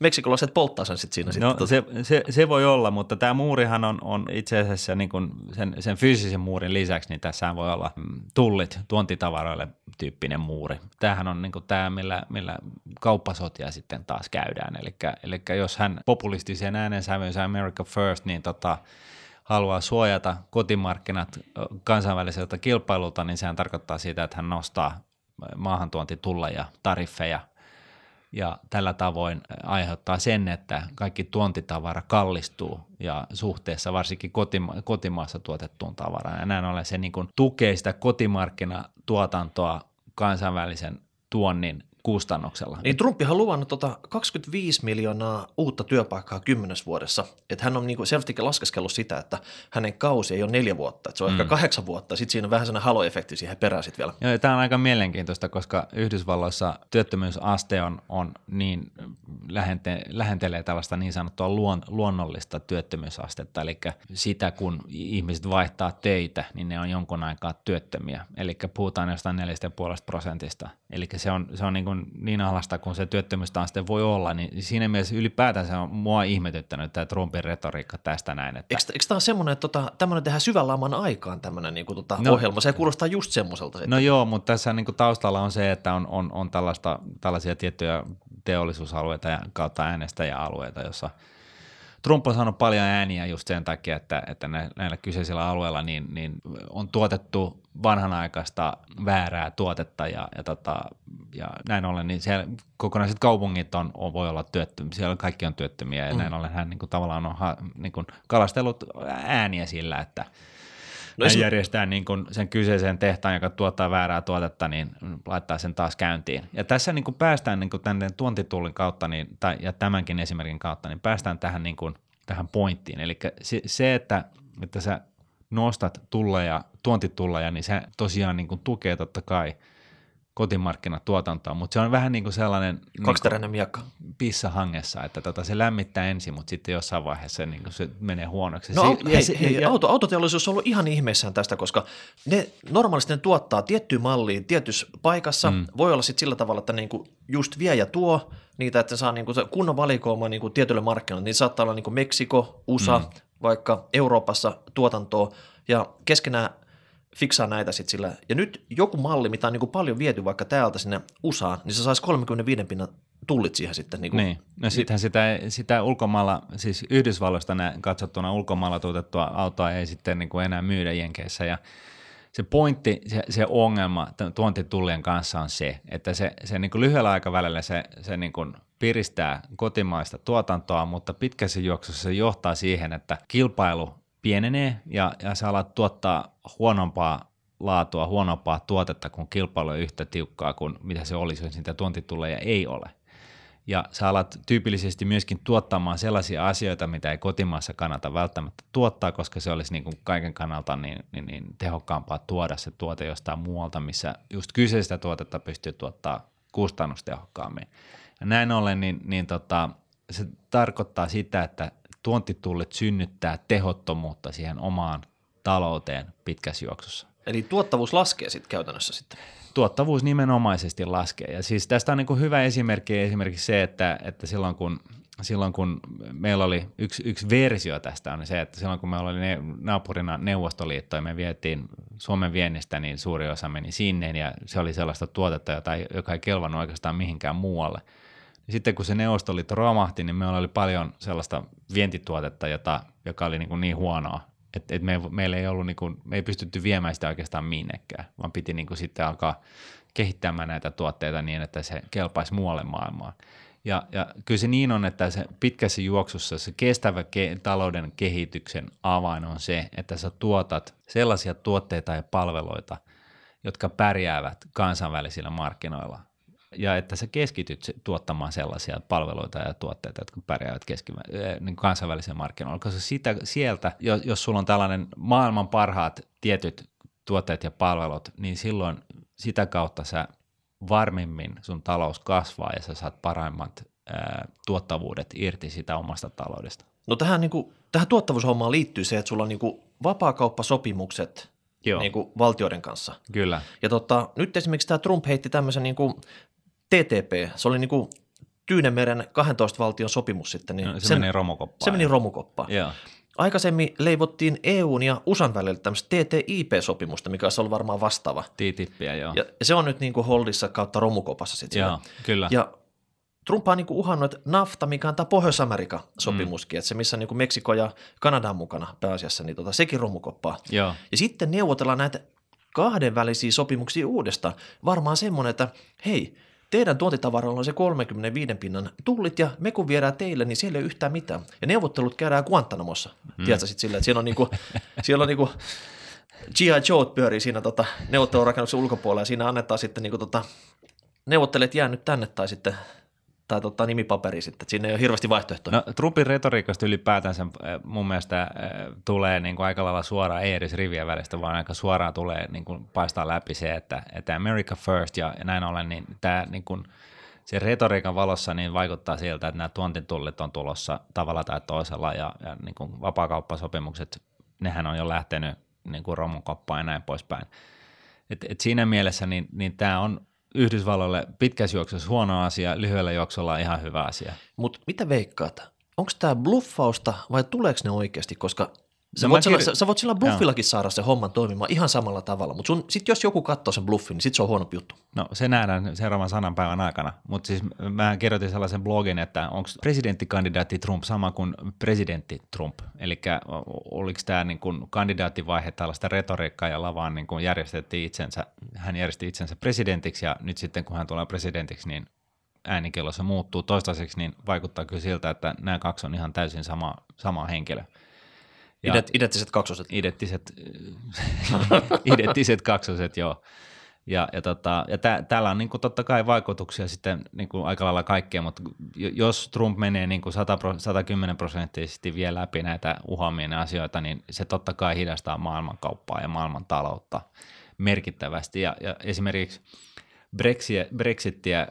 [SPEAKER 2] meksikolaiset polttaa sen sitten siinä?
[SPEAKER 1] No
[SPEAKER 2] sitten,
[SPEAKER 1] se, se, se, voi olla, mutta tämä muurihan on, on itse asiassa niin kuin sen, sen fyysisen muurin lisäksi, niin tässä voi olla mm, tullit tuontitavaroille tyyppinen muuri. Tämähän on niin tämä, millä, millä kauppasotia sitten taas käydään, eli, eli jos hän populistisen äänensävynsä America First, niin tota, haluaa suojata kotimarkkinat kansainväliseltä kilpailulta, niin sehän tarkoittaa sitä, että hän nostaa maahantuontitulleja, tariffeja ja tällä tavoin aiheuttaa sen, että kaikki tuontitavara kallistuu ja suhteessa varsinkin kotima- kotimaassa tuotettuun tavaraan. Ja näin ollen se niin kuin tukee sitä kotimarkkinatuotantoa kansainvälisen tuonnin kustannuksella.
[SPEAKER 2] Niin Trumpihan on luvannut tota 25 miljoonaa uutta työpaikkaa kymmenes vuodessa. Että hän on niinku selvästikin laskeskellut sitä, että hänen kausi ei ole neljä vuotta, että se on mm. ehkä kahdeksan vuotta. Sitten siinä on vähän sellainen haloefekti siihen perään sitten vielä.
[SPEAKER 1] Joo, tämä on aika mielenkiintoista, koska Yhdysvalloissa työttömyysaste on, on niin, lähentee, lähentelee tällaista niin sanottua luon, luonnollista työttömyysastetta, eli sitä kun ihmiset vaihtaa töitä, niin ne on jonkun aikaa työttömiä. Eli puhutaan jostain 4,5 prosentista. Eli se on, se on niin kuin niin alasta kuin se työttömyysaste voi olla, niin siinä mielessä ylipäätään se on mua ihmetyttänyt tämä Trumpin retoriikka tästä näin. Että...
[SPEAKER 2] Eikö, eikö tämä ole semmoinen, että tota, tämmöinen tehdään syvän laman aikaan tämmöinen niin kuin, tota, no, ohjelma? Se kuulostaa just semmoiselta.
[SPEAKER 1] Sitten. No joo, mutta tässä niin kuin taustalla on se, että on, on, on tällaista, tällaisia tiettyjä teollisuusalueita ja kautta äänestäjäalueita, jossa Trump on saanut paljon ääniä just sen takia, että, että näillä kyseisillä alueilla niin, niin on tuotettu vanhanaikaista väärää tuotetta ja, ja, tota, ja näin ollen, niin siellä kokonaiset kaupungit on, on voi olla työttömiä, siellä kaikki on työttömiä ja mm. näin ollen hän niin kuin, tavallaan on ha, niin kuin, kalastellut ääniä sillä, että – No hän järjestää niin kuin sen kyseisen tehtaan, joka tuottaa väärää tuotetta, niin laittaa sen taas käyntiin. Ja tässä niin kuin päästään niin kuin tänne tuontitullin kautta niin, tai, ja tämänkin esimerkin kautta, niin päästään tähän, niin kuin, tähän pointtiin. Eli se, se että, että sä nostat tulleja, tuontitulleja, niin se tosiaan niin kuin tukee totta kai – kotimarkkinatuotantoa, mutta se on vähän niin kuin sellainen
[SPEAKER 2] niin miakka.
[SPEAKER 1] pissa hangessa, että tota, se lämmittää ensin, mutta sitten jossain vaiheessa se, niin kuin se menee huonoksi.
[SPEAKER 2] No,
[SPEAKER 1] si-
[SPEAKER 2] hei, se, hei, ja, auto, autoteollisuus on ollut ihan ihmeissään tästä, koska ne normaalisti ne tuottaa tiettyyn malliin tietyssä paikassa. Mm. Voi olla sitten sillä tavalla, että niin kuin just vie ja tuo niitä, että saa niin kuin kunnon valikoima niin kuin tietyille markkinoille. Niin saattaa olla niin kuin Meksiko, USA, mm. vaikka Euroopassa tuotantoa, ja keskenään fiksaa näitä sitten sillä. Ja nyt joku malli, mitä on niin kuin paljon viety vaikka täältä sinne USAan, niin se saisi 35 pinnan tullit siihen sitten.
[SPEAKER 1] Niin, kuin, niin. no sittenhän sitä, sitä ulkomailla, siis Yhdysvalloista katsottuna ulkomailla tuotettua autoa ei sitten niin kuin enää myydä Jenkeissä ja se pointti, se, se ongelma tuontitullien kanssa on se, että se, se niin kuin lyhyellä aikavälillä se, se niin kuin piristää kotimaista tuotantoa, mutta pitkässä juoksussa se johtaa siihen, että kilpailu pienenee ja, ja sä alat tuottaa huonompaa laatua, huonompaa tuotetta, kun kilpailu on yhtä tiukkaa kuin mitä se olisi, jos niitä tuontitulleja ei ole. Ja sä alat tyypillisesti myöskin tuottamaan sellaisia asioita, mitä ei kotimaassa kannata välttämättä tuottaa, koska se olisi niin kuin kaiken kannalta niin, niin, niin tehokkaampaa tuoda se tuote jostain muualta, missä just kyseistä tuotetta pystyy tuottaa kustannustehokkaammin. Ja näin ollen, niin, niin tota, se tarkoittaa sitä, että tuontitullit synnyttää tehottomuutta siihen omaan talouteen pitkässä juoksussa.
[SPEAKER 2] Eli tuottavuus laskee sitten käytännössä sitten?
[SPEAKER 1] Tuottavuus nimenomaisesti laskee. Ja siis tästä on niin kuin hyvä esimerkki esimerkiksi se, että, että silloin kun silloin kun meillä oli yksi, yksi versio tästä on se, että silloin kun meillä oli ne, naapurina Neuvostoliitto ja me vietiin Suomen viennistä, niin suuri osa meni sinne ja se oli sellaista tuotetta, jota ei, joka ei kelvannut oikeastaan mihinkään muualle – sitten kun se Neuvostoliitto romahti, niin meillä oli paljon sellaista vientituotetta, jota, joka oli niin, kuin niin huonoa, että et me, meillä ei ollut, niin kuin, me ei pystytty viemään sitä oikeastaan minnekään, vaan piti niin kuin sitten alkaa kehittämään näitä tuotteita niin, että se kelpaisi muualle maailmaan. Ja, ja kyllä se niin on, että se pitkässä juoksussa se kestävä ke- talouden kehityksen avain on se, että sä tuotat sellaisia tuotteita ja palveluita, jotka pärjäävät kansainvälisillä markkinoilla ja että sä keskityt tuottamaan sellaisia palveluita ja tuotteita, jotka pärjäävät keski- niin kansainvälisen markkinoilla, koska sitä, sieltä, jos, jos sulla on tällainen maailman parhaat tietyt tuotteet ja palvelut, niin silloin sitä kautta sä varmimmin sun talous kasvaa ja sä saat parhaimmat ää, tuottavuudet irti sitä omasta taloudesta.
[SPEAKER 2] No tähän, niin kuin, tähän tuottavuushommaan liittyy se, että sulla on niin kuin vapaakauppasopimukset Joo. Niin kuin valtioiden kanssa.
[SPEAKER 1] Kyllä.
[SPEAKER 2] Ja tota, nyt esimerkiksi tämä Trump heitti tämmöisen niin kuin TTP, se oli niin kuin Tyynemeren 12 valtion sopimus sitten. Niin
[SPEAKER 1] no, se sen, meni romukoppaan.
[SPEAKER 2] Se meni romukoppaan.
[SPEAKER 1] Joo.
[SPEAKER 2] Aikaisemmin leivottiin EUn ja USAn välillä tämmöistä TTIP-sopimusta, mikä olisi ollut varmaan vastaava.
[SPEAKER 1] TTIPiä, joo.
[SPEAKER 2] Ja se on nyt niin kuin holdissa kautta romukopassa sitten.
[SPEAKER 1] Joo, kyllä.
[SPEAKER 2] Ja Trump on niin kuin uhannut, että NAFTA, mikä on tämä Pohjois-Amerikan sopimuskin, mm. että se missä niin kuin Meksiko ja Kanada on mukana pääasiassa, niin tota, sekin romukoppaa.
[SPEAKER 1] Joo.
[SPEAKER 2] Ja sitten neuvotellaan näitä kahdenvälisiä sopimuksia uudestaan. Varmaan semmoinen, että hei, Teidän tuotitavaroilla on se 35 pinnan tullit ja me kun viedään teille, niin siellä ei ole yhtään mitään. Ja neuvottelut käydään Guantanamossa. Mm. Tiedätkö sitten silleen, että siellä on niinku, siellä on niinku G.I. Joe pyörii siinä tota, neuvottelurakennuksen ulkopuolella ja siinä annetaan sitten niinku tota, neuvottelijat jää nyt tänne tai sitten tai tota, nimipaperi sitten, että siinä ei ole hirveästi vaihtoehtoja.
[SPEAKER 1] No, Trumpin retoriikasta ylipäätänsä äh, mun mielestä äh, tulee niin kuin aika lailla suoraan, ei edes rivien välistä, vaan aika suoraan tulee niin kuin paistaa läpi se, että, että America first ja näin ollen, niin tämä niin kuin, se retoriikan valossa niin vaikuttaa siltä, että nämä tuontitullit on tulossa tavalla tai toisella ja, ja niin kuin vapaakauppasopimukset, nehän on jo lähtenyt niin kuin romukoppaan ja näin poispäin. Et, et siinä mielessä niin, niin tämä on Yhdysvalloille pitkässä juoksussa huono asia, lyhyellä juoksulla ihan hyvä asia.
[SPEAKER 2] Mutta mitä veikkaat? Onko tämä bluffausta vai tuleeko ne oikeasti? Koska Sä, voit sillä, sä, sä voit sillä bluffillakin saada se homman toimimaan ihan samalla tavalla, mutta sitten jos joku katsoo sen bluffin, niin sitten se on huono juttu.
[SPEAKER 1] No se nähdään seuraavan sadan päivän aikana, mutta siis mä kirjoitin sellaisen blogin, että onko presidenttikandidaatti Trump sama kuin presidentti Trump, eli oliko tämä niin kuin kandidaattivaihe tällaista retoriikkaa ja lavaan niin kuin järjestettiin itsensä, hän järjesti itsensä presidentiksi ja nyt sitten kun hän tulee presidentiksi, niin äänikellossa muuttuu. Toistaiseksi, niin vaikuttaa kyllä siltä, että nämä kaksi on ihan täysin sama, sama henkilö. Ja
[SPEAKER 2] Ident, identtiset kaksoset.
[SPEAKER 1] identtiset, identtiset kaksoset, joo. Ja, ja, tota, ja tä, täällä on niin kuin totta kai vaikutuksia sitten niin kuin aika lailla kaikkea, mutta jo- jos Trump menee niin kuin 100, pro- 110 prosenttisesti vie läpi näitä uhaamien asioita, niin se totta kai hidastaa maailmankauppaa ja maailmantaloutta merkittävästi. Ja, ja esimerkiksi Brexit, Brexittiä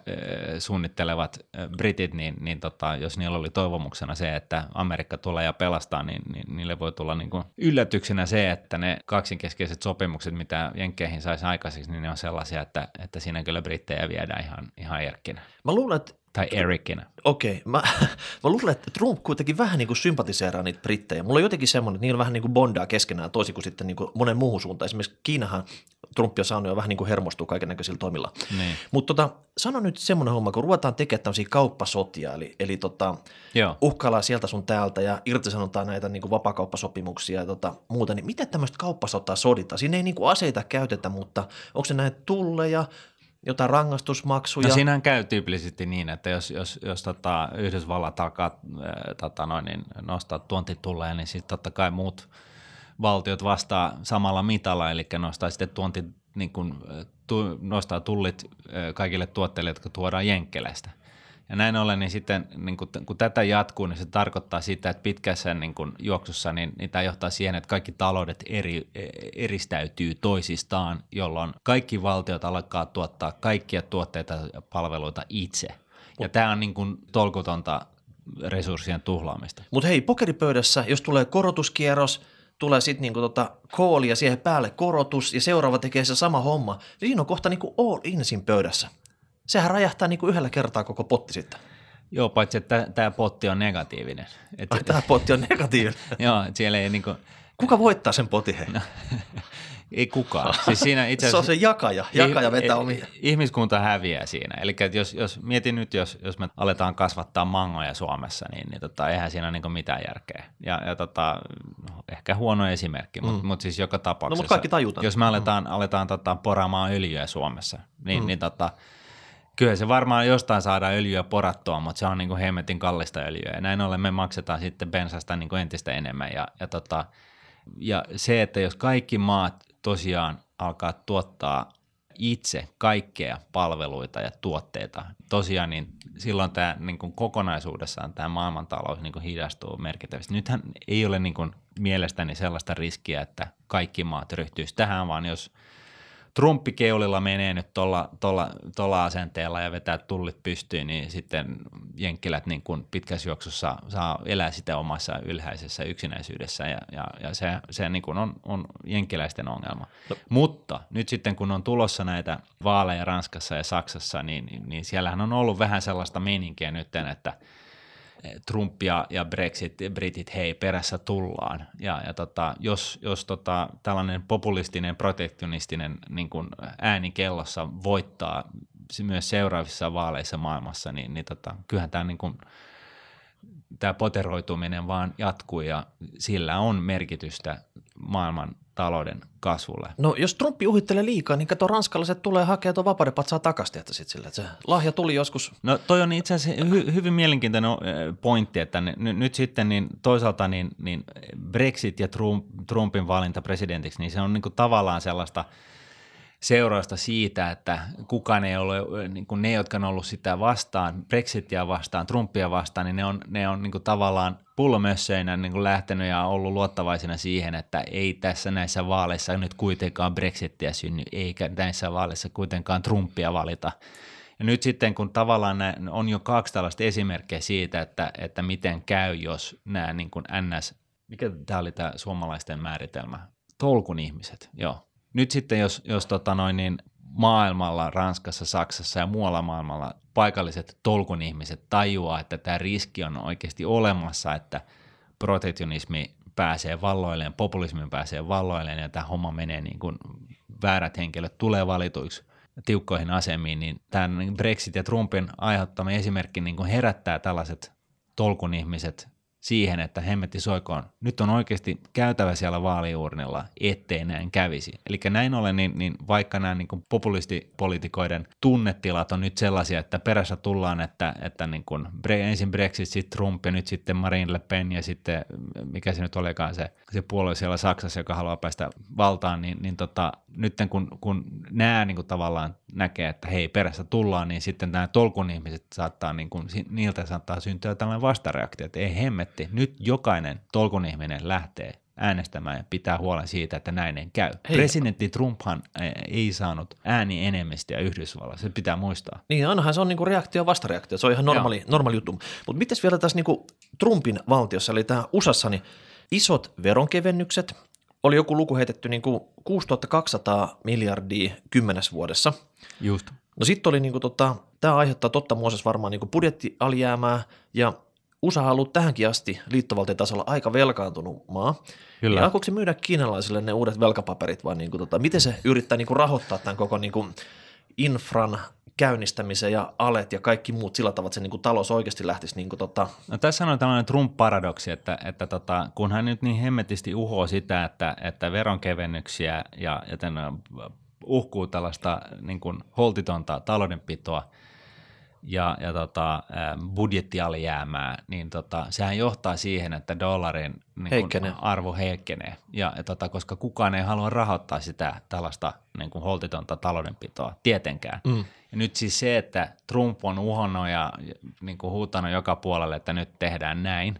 [SPEAKER 1] suunnittelevat britit, niin, niin tota, jos niillä oli toivomuksena se, että Amerikka tulee ja pelastaa, niin, niin niille voi tulla niin kuin yllätyksenä se, että ne kaksinkeskeiset sopimukset, mitä Jenkkeihin saisi aikaiseksi, niin ne on sellaisia, että, että siinä kyllä brittejä viedään ihan, ihan erkkinä.
[SPEAKER 2] Mä luulen, että
[SPEAKER 1] Tai Erikkinä.
[SPEAKER 2] Okei, mä, mä luulen, että Trump kuitenkin vähän niin kuin sympatiseeraa niitä brittejä. Mulla on jotenkin semmoinen, että niillä vähän niin kuin bondaa keskenään toisin kuin sitten niin kuin monen muuhun suuntaan. Esimerkiksi Kiinahan Trump on saanut jo vähän niin kuin hermostua kaiken näköisillä toimilla.
[SPEAKER 1] Niin.
[SPEAKER 2] Mutta tota, sano nyt semmoinen homma, kun ruvetaan tekemään tämmöisiä kauppasotia, eli, eli tota,
[SPEAKER 1] Joo.
[SPEAKER 2] uhkaillaan sieltä sun täältä ja irtisanotaan näitä niin kuin vapakauppasopimuksia ja tota, muuta, niin miten tämmöistä kauppasotaa soditaan? Siinä ei niin kuin aseita käytetä, mutta onko se näitä tulleja, jotain rangaistusmaksuja?
[SPEAKER 1] No siinähän käy tyypillisesti niin, että jos, jos, jos tota Yhdysvallat alkaa äh, tota noin, niin nostaa tuontitulleja, niin sitten totta kai muut valtiot vastaa samalla mitalla, eli nostaa sitten tuonti, niin kuin, äh, tu, nostaa tullit äh, kaikille tuotteille, jotka tuodaan Jenkkeleistä. Ja näin ollen, niin sitten niin kun, kun tätä jatkuu, niin se tarkoittaa sitä, että pitkässä niin kun juoksussa niin, niin tämä johtaa siihen, että kaikki taloudet eri, eristäytyy toisistaan, jolloin kaikki valtiot alkaa tuottaa kaikkia tuotteita ja palveluita itse. Ja tämä on niin kuin tolkutonta resurssien tuhlaamista.
[SPEAKER 2] Mutta hei, pokeripöydässä, jos tulee korotuskierros, tulee sitten niinku tota kooli ja siihen päälle korotus ja seuraava tekee se sama homma, niin siinä on kohta niinku all in siinä pöydässä. Sehän räjähtää niinku yhdellä kertaa koko potti sitten.
[SPEAKER 1] Joo, paitsi että tämä potti on negatiivinen. Et,
[SPEAKER 2] Ai, tämä potti on negatiivinen.
[SPEAKER 1] joo, siellä ei, niinku,
[SPEAKER 2] Kuka voittaa sen potin? Hei?
[SPEAKER 1] ei kukaan. Siis siinä itse
[SPEAKER 2] Se on se jakaja. Jakaja vetää
[SPEAKER 1] I-
[SPEAKER 2] omia.
[SPEAKER 1] Ihmiskunta häviää siinä. Eli jos, jos mietin nyt, jos, jos me aletaan kasvattaa mangoja Suomessa, niin, niin tota, eihän siinä ole niin mitään järkeä. Ja, ja tota, ehkä huono esimerkki, mutta
[SPEAKER 2] Mm.
[SPEAKER 1] mut siis joka tapauksessa.
[SPEAKER 2] mut kaikki tajutaan.
[SPEAKER 1] Jos me aletaan, aletaan tota, poraamaan öljyä Suomessa, niin,
[SPEAKER 2] Mm.
[SPEAKER 1] niin tota, kyllä se varmaan jostain saadaan öljyä porattua, mutta se on niin kuin hemmetin kallista öljyä. Ja näin ollen me maksetaan sitten bensasta niin kuin entistä enemmän. Ja, ja, tota, ja se, että jos kaikki maat tosiaan alkaa tuottaa itse kaikkea palveluita ja tuotteita, tosiaan niin silloin tämä niin kuin kokonaisuudessaan tämä maailmantalous niin kuin hidastuu merkittävästi. Nythän ei ole niin kuin mielestäni sellaista riskiä, että kaikki maat ryhtyisi tähän, vaan jos Trumpi keulilla menee nyt tuolla, tuolla, tuolla asenteella ja vetää tullit pystyyn, niin sitten jenkkilät niin kuin pitkässä juoksussa saa elää sitä omassa ylhäisessä yksinäisyydessä ja, ja, ja se, se niin kuin on, on jenkkiläisten ongelma. No. Mutta nyt sitten kun on tulossa näitä vaaleja Ranskassa ja Saksassa, niin, niin, niin siellähän on ollut vähän sellaista meininkiä nyt, että Trump ja, ja Brexit, Britit, hei, perässä tullaan. Ja, ja tota, jos, jos tota, tällainen populistinen, protektionistinen niin kuin ääni kellossa voittaa myös seuraavissa vaaleissa maailmassa, niin, niin tota, kyllähän tämä niin kuin, tämä poteroituminen vaan jatkuu ja sillä on merkitystä maailman talouden kasvulle.
[SPEAKER 2] No jos Trumpi uhittelee liikaa, niin kato ranskalaiset tulee hakea tuon vapaudenpatsaa takaisin, että sit sillä, että se lahja tuli joskus.
[SPEAKER 1] No toi on itse asiassa hy- hyvin mielenkiintoinen pointti, että n- nyt sitten niin toisaalta niin, niin Brexit ja Trump, Trumpin valinta presidentiksi, niin se on niin kuin tavallaan sellaista seurausta siitä, että kukaan ei ole, niin kuin ne, jotka on ollut sitä vastaan, Brexitia vastaan, Trumpia vastaan, niin ne on, ne on niin kuin tavallaan pullomössöinä niin kuin lähtenyt ja ollut luottavaisina siihen, että ei tässä näissä vaaleissa nyt kuitenkaan Brexitia synny, eikä näissä vaaleissa kuitenkaan Trumpia valita. Ja nyt sitten, kun tavallaan on jo kaksi tällaista esimerkkiä siitä, että, että miten käy, jos nämä niin kuin NS, mikä tämä oli tämä suomalaisten määritelmä, tolkun ihmiset, joo. Nyt sitten, jos, jos tota noin, niin maailmalla, Ranskassa, Saksassa ja muualla maailmalla paikalliset tolkun ihmiset tajuaa, että tämä riski on oikeasti olemassa, että protektionismi pääsee valloilleen, populismi pääsee valloilleen ja tämä homma menee niin kuin väärät henkilöt tulee valituiksi tiukkoihin asemiin, niin tämän Brexit ja Trumpin aiheuttama esimerkki niin kuin herättää tällaiset tolkun ihmiset siihen, että hemmetti soikoon, nyt on oikeasti käytävä siellä vaaliuurnilla, ettei näin kävisi. Eli näin ollen, niin, niin vaikka nämä niin populistipolitikoiden tunnetilat on nyt sellaisia, että perässä tullaan, että, että niin kuin ensin Brexit, sitten Trump ja nyt sitten Marine Le Pen ja sitten mikä se nyt olikaan se, se puolue siellä Saksassa, joka haluaa päästä valtaan, niin, niin tota, nyt kun, kun nämä niin kuin tavallaan näkee, että hei perässä tullaan, niin sitten nämä tolkun ihmiset saattaa, niin kuin, niiltä saattaa syntyä tällainen vastareaktio, että ei hemmetti, nyt jokainen tolkun ihminen lähtee äänestämään ja pitää huolen siitä, että näin ei käy. Hei. Presidentti Trumphan ei saanut ääni enemmistöä Yhdysvallassa, se pitää muistaa.
[SPEAKER 2] Niin, ainahan se on niinku reaktio vastareaktio, se on ihan normaali, normaali juttu. Mutta miten vielä tässä niinku Trumpin valtiossa, eli tämä USAssa, niin isot veronkevennykset, oli joku luku heitetty niin kuin 6200 miljardia kymmenes vuodessa.
[SPEAKER 1] Just.
[SPEAKER 2] No sitten oli niin kuin tota, tämä aiheuttaa totta muoses varmaan niin kuin budjettialijäämää ja USA on ollut tähänkin asti liittovaltiotasolla aika velkaantunut maa. Kyllä. Ja alkoiko se myydä kiinalaisille ne uudet velkapaperit vai niin kuin tota, miten se yrittää niin kuin rahoittaa tämän koko niin kuin infran käynnistämisen ja alet ja kaikki muut sillä tavalla, että se niin kuin talous oikeasti lähtisi niin kuin tota...
[SPEAKER 1] No, tässä on tällainen Trump-paradoksi, että, että tota, kun hän nyt niin hemmetisti uhoo sitä, että, että veronkevennyksiä ja, ja tämän uhkuu tällaista niin kuin holtitonta taloudenpitoa ja, ja tota, budjettialijäämää, niin tota, sehän johtaa siihen, että dollarin niin kuin arvo heikkenee, ja, ja tota, koska kukaan ei halua rahoittaa sitä tällaista niin kuin holtitonta taloudenpitoa tietenkään. Mm. Ja nyt siis se, että Trump on uhonnut ja niin kuin huutanut joka puolelle, että nyt tehdään näin,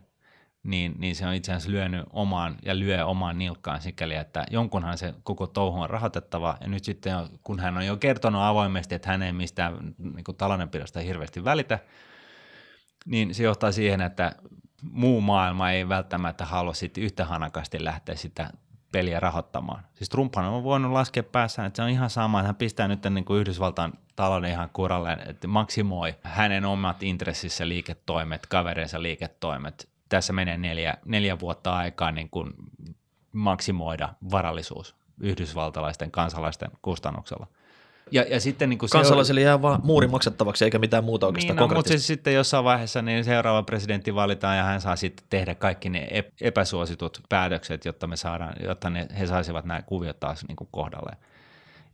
[SPEAKER 1] niin, niin se on itse asiassa lyönyt omaan ja lyö omaan nilkkaan sikäli, että jonkunhan se koko touhu on rahoitettava. Ja nyt sitten, kun hän on jo kertonut avoimesti, että hän ei mistään niin kuin taloudenpidosta hirveästi välitä, niin se johtaa siihen, että muu maailma ei välttämättä halua sitten yhtä hanakasti lähteä sitä peliä rahoittamaan. Siis Trumphan on voinut laskea päässään, että se on ihan sama, että hän pistää nyt niin kuin Yhdysvaltain talouden ihan kuralle, että maksimoi hänen omat intressissä liiketoimet, kavereensa liiketoimet. Tässä menee neljä, neljä vuotta aikaa niin kuin maksimoida varallisuus yhdysvaltalaisten kansalaisten kustannuksella.
[SPEAKER 2] Ja, ja sitten niin Kansalaisille jää vaan muuri maksettavaksi eikä mitään muuta oikeastaan niin, no,
[SPEAKER 1] mutta siis sitten jossain vaiheessa niin seuraava presidentti valitaan ja hän saa sitten tehdä kaikki ne epäsuositut päätökset, jotta, me saadaan, jotta ne, he saisivat nämä kuviot taas niin kuin kohdalleen.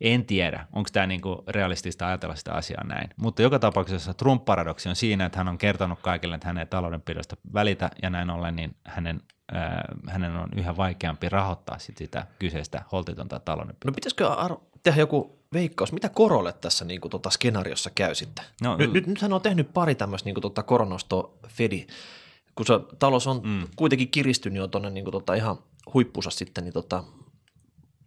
[SPEAKER 1] En tiedä, onko tämä niinku realistista ajatella sitä asiaa näin. Mutta joka tapauksessa Trump-paradoksi on siinä, että hän on kertonut kaikille, että hän ei taloudenpidosta välitä ja näin ollen niin hänen, äh, hänen on yhä vaikeampi rahoittaa sit sitä kyseistä holtitonta taloudenpidosta.
[SPEAKER 2] No pitäisikö Aro, tehdä joku veikkaus, mitä korolle tässä niin kuin, tota, skenaariossa käy sitten? No, nyt, nyt, nyt hän on tehnyt pari tämmöistä niin kuin, tota, koronosto Fedi, kun se talous on mm. kuitenkin kiristynyt jo tuonne niin kuin, tota, ihan huippusa sitten, niin tota,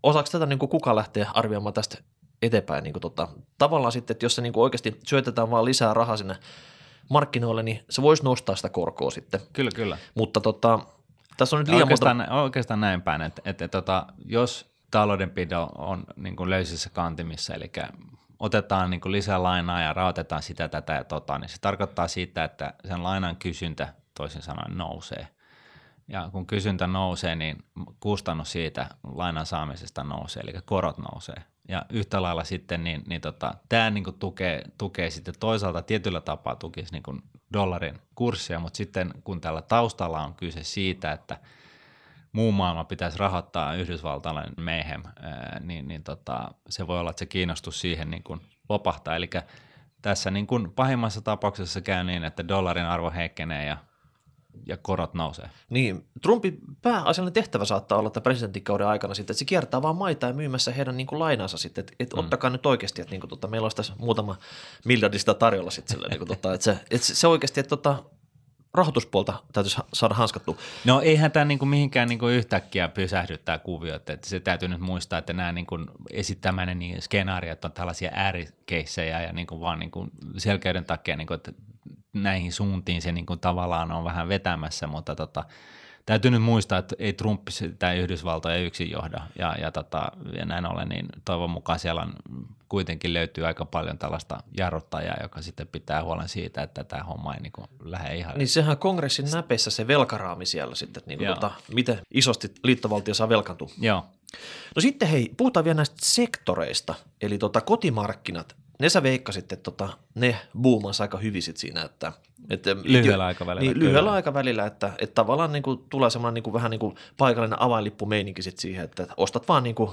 [SPEAKER 2] osaako tätä niin kuin kuka lähteä arvioimaan tästä eteenpäin? Niin kuin tota, tavallaan sitten, että jos se niin kuin oikeasti syötetään vaan lisää rahaa sinne markkinoille, niin se voisi nostaa sitä korkoa sitten.
[SPEAKER 1] Kyllä, kyllä.
[SPEAKER 2] Mutta tota, tässä on nyt liian
[SPEAKER 1] oikeastaan, monta... Oikeastaan näin päin, että, että, että tota, jos taloudenpito on niin kuin löysissä kantimissa, eli otetaan niin kuin lisää lainaa ja rahoitetaan sitä, tätä ja tota, niin se tarkoittaa sitä, että sen lainan kysyntä toisin sanoen nousee. Ja kun kysyntä nousee, niin kustannus siitä lainan saamisesta nousee, eli korot nousee. Ja yhtä lailla sitten, niin, niin tota, tämä niin tukee, tukee sitten toisaalta tietyllä tapaa tukisi niin kuin dollarin kurssia, mutta sitten kun tällä taustalla on kyse siitä, että muu maailma pitäisi rahoittaa yhdysvaltalainen meihem, niin, niin tota, se voi olla, että se kiinnostus siihen niin kuin lopahtaa. Eli tässä niin kuin pahimmassa tapauksessa käy niin, että dollarin arvo heikkenee ja ja korot nousee.
[SPEAKER 2] Niin, Trumpin pääasiallinen tehtävä saattaa olla että presidenttikauden aikana sitten, että se kiertää vaan maita ja myymässä heidän niin kuin lainansa sitten, että, että mm. ottakaa nyt oikeasti, että niin kuin, tota, meillä olisi tässä muutama miljardista tarjolla sitten sille, niin kuin, tota, että, se, että se oikeasti, että tota, rahoituspuolta täytyisi saada hanskattu.
[SPEAKER 1] No eihän tämä niinku mihinkään niinku yhtäkkiä pysähdy tämä kuvio, että se täytyy nyt muistaa, että nämä niinku esittämäne niin skenaariot on tällaisia äärikeissejä ja niinku vaan niinku selkeyden takia, niinku, että näihin suuntiin se niinku tavallaan on vähän vetämässä, mutta tota, täytyy nyt muistaa, että ei Trump sitä Yhdysvaltoja yksin johda ja, ja, tota, ja näin ollen, niin toivon mukaan siellä on, kuitenkin löytyy aika paljon tällaista jarruttajaa, joka sitten pitää huolen siitä, että tämä homma ei niin kuin lähde ihan.
[SPEAKER 2] Niin sehän on kongressin näpeissä se velkaraami siellä sitten, että niin kuin tota, miten isosti liittovaltio saa velkantua.
[SPEAKER 1] Joo.
[SPEAKER 2] No sitten hei, puhutaan vielä näistä sektoreista, eli tota, kotimarkkinat ne sä veikkasit, että tota, ne buumas aika hyvin sit siinä, että, että
[SPEAKER 1] lyhyellä aikavälillä.
[SPEAKER 2] Niin, lyhyellä aikavälillä, että, että tavallaan niin kuin, tulee semmoinen niin kuin, vähän niin kuin paikallinen avainlippumeininki sit siihen, että ostat vaan niin kuin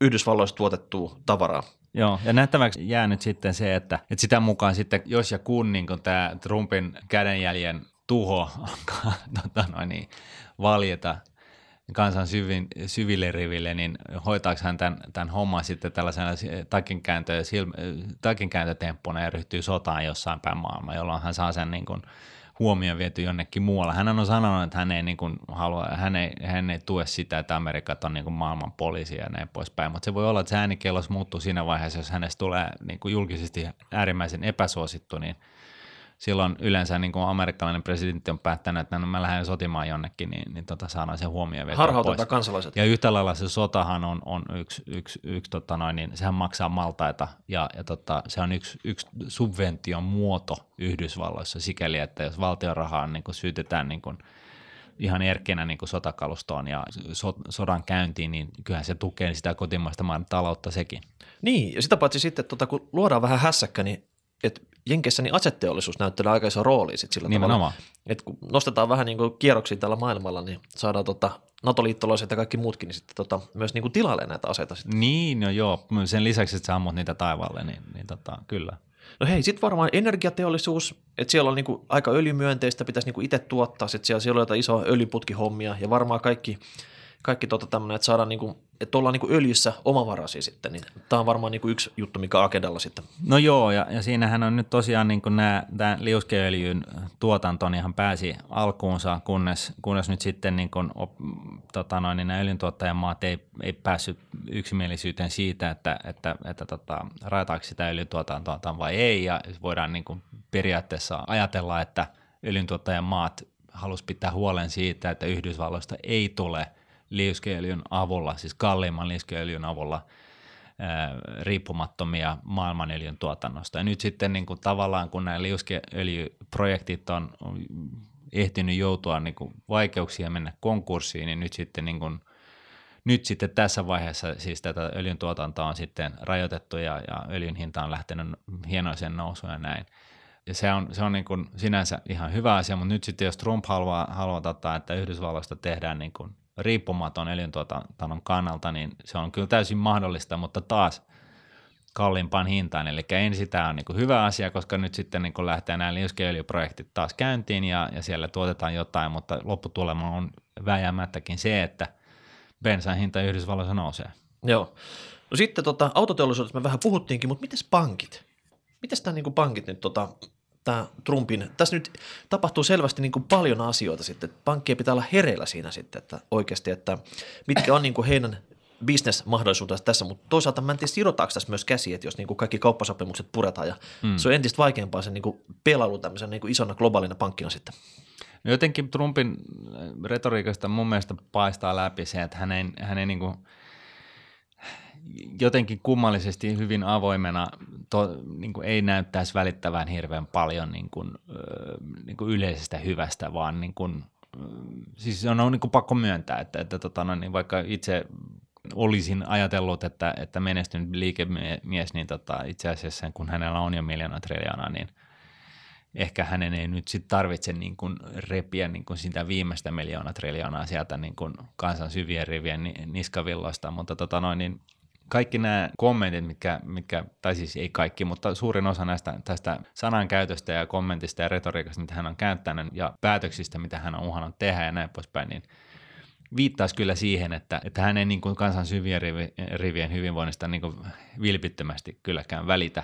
[SPEAKER 2] Yhdysvalloista tuotettua tavaraa.
[SPEAKER 1] Joo, ja nähtäväksi jää nyt sitten se, että, että sitä mukaan sitten, jos ja kun niin tämä Trumpin kädenjäljen tuho alkaa tota noin, niin, valjeta kansan syvin, syville riville, niin hoitaako hän tämän, tämän homman sitten tällaisena takinkääntö, takinkääntötemppuna ja ryhtyy sotaan jossain päin maailmaa, jolloin hän saa sen niin kuin huomioon viety jonnekin muualla. Hän on sanonut, että hän ei, niin kuin halua, hän ei, hän ei tue sitä, että Amerikat on niin kuin maailman poliisi ja näin poispäin, mutta se voi olla, että se äänikellos muuttuu siinä vaiheessa, jos hänestä tulee niin kuin julkisesti äärimmäisen epäsuosittu, niin – silloin yleensä niin kuin amerikkalainen presidentti on päättänyt, että no mä lähden sotimaan jonnekin, niin, niin tota, saadaan se huomioon
[SPEAKER 2] vielä pois. kansalaiset.
[SPEAKER 1] Ja yhtä lailla se sotahan on, on yksi, yksi, yksi tota noin, niin sehän maksaa maltaita ja, ja tota, se on yksi, yksi subvention muoto Yhdysvalloissa sikäli, että jos valtion rahaa niin kuin syytetään niin kuin ihan erkkenä niin sotakalustoon ja so, sodan käyntiin, niin kyllähän se tukee sitä kotimaista maan taloutta sekin.
[SPEAKER 2] Niin, ja sitä paitsi sitten, tota, kun luodaan vähän hässäkkä, niin että Jenkeissä niin aseteollisuus näyttelee aika iso rooli sit sillä
[SPEAKER 1] Nimenomaan.
[SPEAKER 2] tavalla. Että kun nostetaan vähän niin kierroksia tällä maailmalla, niin saadaan tota NATO-liittolaiset ja kaikki muutkin niin sitten tota, myös niin kuin tilalle näitä aseita. Sitten.
[SPEAKER 1] Niin, no joo. Sen lisäksi, että sä ammut niitä taivaalle, niin, niin tota, kyllä.
[SPEAKER 2] No hei, sitten varmaan energiateollisuus, että siellä on niinku aika öljymyönteistä, pitäisi niinku itse tuottaa, sitten siellä, siellä on jotain isoa öljyputkihommia ja varmaan kaikki kaikki tota tämmöinen, että saadaan niinku, että ollaan niinku öljyssä omavaraisia sitten, niin tämä on varmaan niinku yksi juttu, mikä agendalla sitten.
[SPEAKER 1] No joo, ja, ja siinähän on nyt tosiaan niin nämä, tämä liuskeöljyn tuotanto niin ihan pääsi alkuunsa, kunnes, kunnes nyt sitten niin kuin, tota noin, niin nämä öljyntuottajamaat ei, ei päässyt yksimielisyyteen siitä, että, että, että tota, rajataanko sitä öljyntuotantoa vai ei, ja voidaan niin kuin periaatteessa ajatella, että öljyntuottajamaat halusi pitää huolen siitä, että Yhdysvalloista ei tule – liuskeöljyn avulla, siis kalliimman liuskeöljyn avulla ää, riippumattomia maailmanöljyn tuotannosta. Ja nyt sitten niin kuin tavallaan, kun nämä liuskeöljyprojektit on, ehtinyt joutua niin kuin vaikeuksiin ja mennä konkurssiin, niin nyt sitten niin kuin, nyt sitten tässä vaiheessa siis tätä öljyn tuotantoa on sitten rajoitettu ja, ja öljyn hinta on lähtenyt hienoiseen nousuun ja näin. Ja se on, se on niin kuin sinänsä ihan hyvä asia, mutta nyt sitten jos Trump haluaa, haluaa tota, että Yhdysvalloista tehdään niin kuin riippumaton elintuotannon kannalta, niin se on kyllä täysin mahdollista, mutta taas kalliimpaan hintaan. Eli ensin tämä on niin hyvä asia, koska nyt sitten niin lähtee nämä liuskeöljyprojektit taas käyntiin ja, ja siellä tuotetaan jotain, mutta lopputulema on väjäämättäkin se, että bensan hinta Yhdysvalloissa nousee.
[SPEAKER 2] Joo. No sitten tota, autoteollisuudessa me vähän puhuttiinkin, mutta miten pankit? Miten tämä niin pankit nyt tota, tämä Trumpin, tässä nyt tapahtuu selvästi niin kuin paljon asioita sitten, pankkien pitää olla hereillä siinä sitten, että oikeasti, että mitkä on niin kuin heidän bisnesmahdollisuutensa tässä, mutta toisaalta mä en tiedä, sidotaanko tässä myös käsi, että jos niin kuin kaikki kauppasopimukset puretaan ja mm. se on entistä vaikeampaa sen niin kuin pelailu tämmöisen niin kuin isona globaalina pankkina sitten.
[SPEAKER 1] No jotenkin Trumpin retoriikasta mun mielestä paistaa läpi se, että hän ei, hän ei niin kuin – jotenkin kummallisesti hyvin avoimena to, niin kuin ei näyttäisi välittävän hirveän paljon niin kuin, niin kuin yleisestä hyvästä, vaan niin kuin, siis on niin kuin pakko myöntää, että, että tota, no, niin vaikka itse olisin ajatellut, että, että menestynyt liikemies, niin tota, itse asiassa kun hänellä on jo miljoona triljoonaa, niin ehkä hänen ei nyt sit tarvitse niin kuin repiä niin kuin sitä viimeistä miljoona triljoonaa sieltä niin kuin kansan syvien rivien niskavilloista, mutta tota noin, niin kaikki nämä kommentit, mitkä, mitkä, tai siis ei kaikki, mutta suurin osa näistä tästä sanankäytöstä ja kommentista ja retoriikasta, mitä hän on käyttänyt ja päätöksistä, mitä hän on uhannut tehdä ja näin poispäin, niin viittaisi kyllä siihen, että, että hän ei niin kuin kansan syvien rivien hyvinvoinnista niin kuin vilpittömästi kylläkään välitä.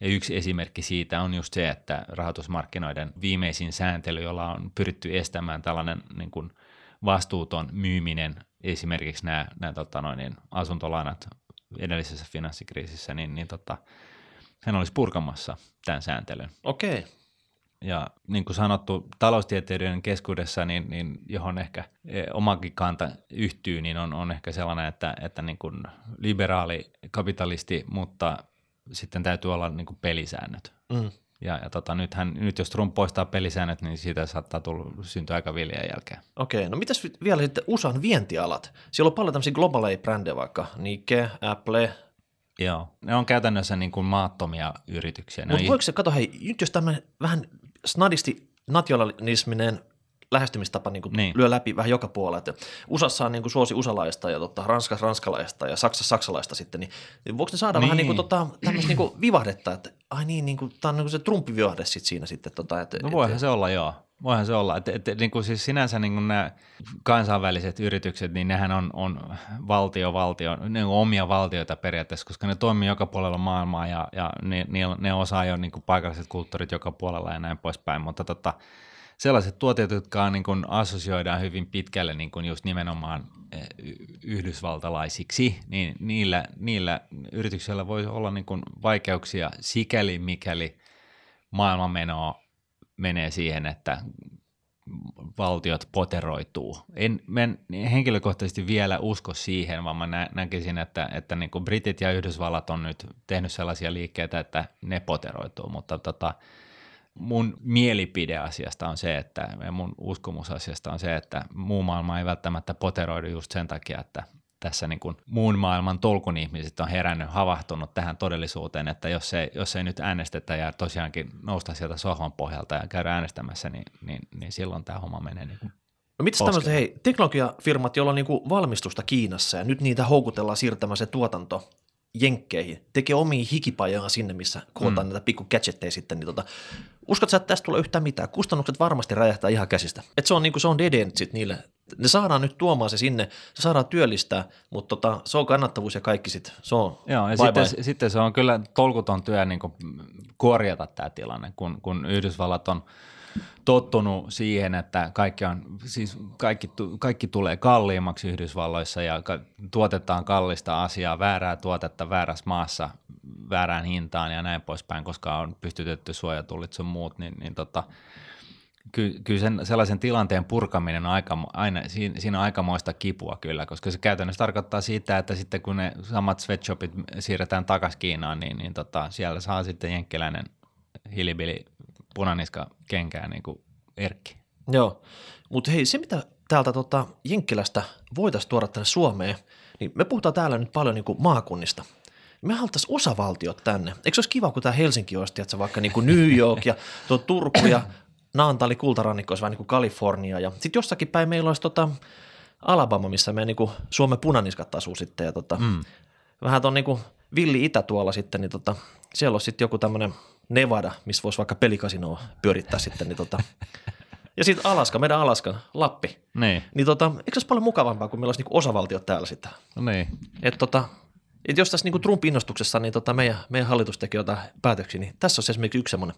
[SPEAKER 1] Ja yksi esimerkki siitä on just se, että rahoitusmarkkinoiden viimeisin sääntely, jolla on pyritty estämään tällainen niin kuin vastuuton myyminen, esimerkiksi nämä, nämä tota noin, niin asuntolainat edellisessä finanssikriisissä, niin, niin tota, hän olisi purkamassa tämän sääntelyn.
[SPEAKER 2] Okei.
[SPEAKER 1] ja niin kuin sanottu, taloustieteilijöiden keskuudessa, niin, niin johon ehkä e, omakin kanta yhtyy, niin on, on ehkä sellainen, että, että niin kuin liberaali kapitalisti, mutta sitten täytyy olla niin kuin pelisäännöt. Mm. Ja, ja tota, nythän, nyt jos Trump poistaa pelisäännöt, niin siitä saattaa tulla, syntyä aika viljan jälkeen.
[SPEAKER 2] Okei, no mitäs vielä sitten USAn vientialat? Siellä on paljon tämmöisiä globaaleja brändejä vaikka Nike, Apple,
[SPEAKER 1] Joo, ne on käytännössä niin kuin maattomia yrityksiä.
[SPEAKER 2] Mutta voiko se, kato hei, nyt jos tämmöinen vähän snadisti nationalisminen lähestymistapa niin niin. lyö läpi vähän joka puolella. Että USAssa on niin kuin suosi usalaista ja tota, Ranskassa ranskalaista ja Saksassa saksalaista sitten, niin, voiko ne saada niin. vähän niin kuin, tota, tämmöistä niin kuin vivahdetta, että ai niin, niin kuin, tämä on niin kuin se Trumpi-vivahde sitten siinä sitten. Tota, että,
[SPEAKER 1] no voihan et, se olla, joo. Voihan se olla. Että, että, niin kuin siis sinänsä niin kuin nämä kansainväliset yritykset, niin nehän on, on valtio, valtio, ne on omia valtioita periaatteessa, koska ne toimii joka puolella maailmaa ja, ja ne, ne, ne osaa jo niin kuin paikalliset kulttuurit joka puolella ja näin poispäin. Mutta tota, sellaiset tuotteet, jotka niin kuin assosioidaan hyvin pitkälle niin kuin just nimenomaan eh, yhdysvaltalaisiksi, niin niillä, niillä yrityksillä voi olla niin kuin vaikeuksia sikäli, mikäli maailmanmenoa menee siihen, että valtiot poteroituu. En, en henkilökohtaisesti vielä usko siihen, vaan mä nä, näkisin, että, että niin kuin Britit ja Yhdysvallat on nyt tehnyt sellaisia liikkeitä, että ne poteroituu, mutta tota, mun mielipide asiasta on se, että ja mun uskomus asiasta on se, että muu maailma ei välttämättä poteroidu just sen takia, että tässä niin kuin muun maailman tolkun ihmiset on herännyt, havahtunut tähän todellisuuteen, että jos ei, jos ei nyt äänestetä ja tosiaankin nousta sieltä sohvan pohjalta ja käydä äänestämässä, niin, niin, niin silloin tämä homma menee niin kuin
[SPEAKER 2] No mitäs tämmöiset, hei, teknologiafirmat, joilla on niin kuin valmistusta Kiinassa ja nyt niitä houkutellaan siirtämään se tuotanto jenkkeihin, tekee omia hikipajoja sinne, missä kootaan mm. näitä pikku gadgetteja sitten, niin tota, uskot sä, että tästä tulee yhtään mitään? Kustannukset varmasti räjähtää ihan käsistä. Et se on, niin kuin, se on dead end sit niille. Ne saadaan nyt tuomaan se sinne, se saadaan työllistää, mutta tota, se on kannattavuus ja kaikki sitten. Se on
[SPEAKER 1] Joo, ja sitten, bye. sitten se on kyllä tolkuton työ niin korjata tämä tilanne, kun, kun Yhdysvallat on – tottunut siihen, että kaikki, on, siis kaikki, kaikki tulee kalliimmaksi Yhdysvalloissa ja tuotetaan kallista asiaa, väärää tuotetta väärässä maassa väärään hintaan ja näin poispäin, koska on pystytetty suojatullit sun muut, niin, niin tota, ky, kyllä sen, sellaisen tilanteen purkaminen on aika, aina, siinä, siinä on aikamoista kipua kyllä, koska se käytännössä tarkoittaa sitä, että sitten kun ne samat sweatshopit siirretään takaisin Kiinaan, niin, niin tota, siellä saa sitten jenkkiläinen hilibili punaniska kenkää niin kuin Erkki.
[SPEAKER 2] Joo, mutta hei se mitä täältä tota, Jenkkilästä voitaisiin tuoda tänne Suomeen, niin me puhutaan täällä nyt paljon niin kuin maakunnista. Me haluttaisiin osavaltiot tänne. Eikö se olisi kiva, kun tämä Helsinki olisi, tiedätkö, vaikka niin kuin New York ja tuo Turku ja Naantali, kultarannikko olisi vähän niin kuin Kalifornia. Ja sitten jossakin päin meillä olisi tota Alabama, missä me niin kuin Suomen punaniskat asuu sitten. Ja tota, mm. Vähän tuon niin kuin villi itä tuolla sitten, niin tota, siellä olisi sitten joku tämmöinen – Nevada, missä voisi vaikka pelikasinoa pyörittää sitten. Niin tota. Ja sitten Alaska, meidän Alaska, Lappi.
[SPEAKER 1] Niin.
[SPEAKER 2] Niin tota, eikö se olisi paljon mukavampaa, kun meillä olisi niinku osavaltiot täällä sitten?
[SPEAKER 1] No niin.
[SPEAKER 2] Et tota, et jos tässä niinku Trump-innostuksessa niin tota meidän, meidän hallitus teki jotain päätöksiä, niin tässä on esimerkiksi yksi semmoinen.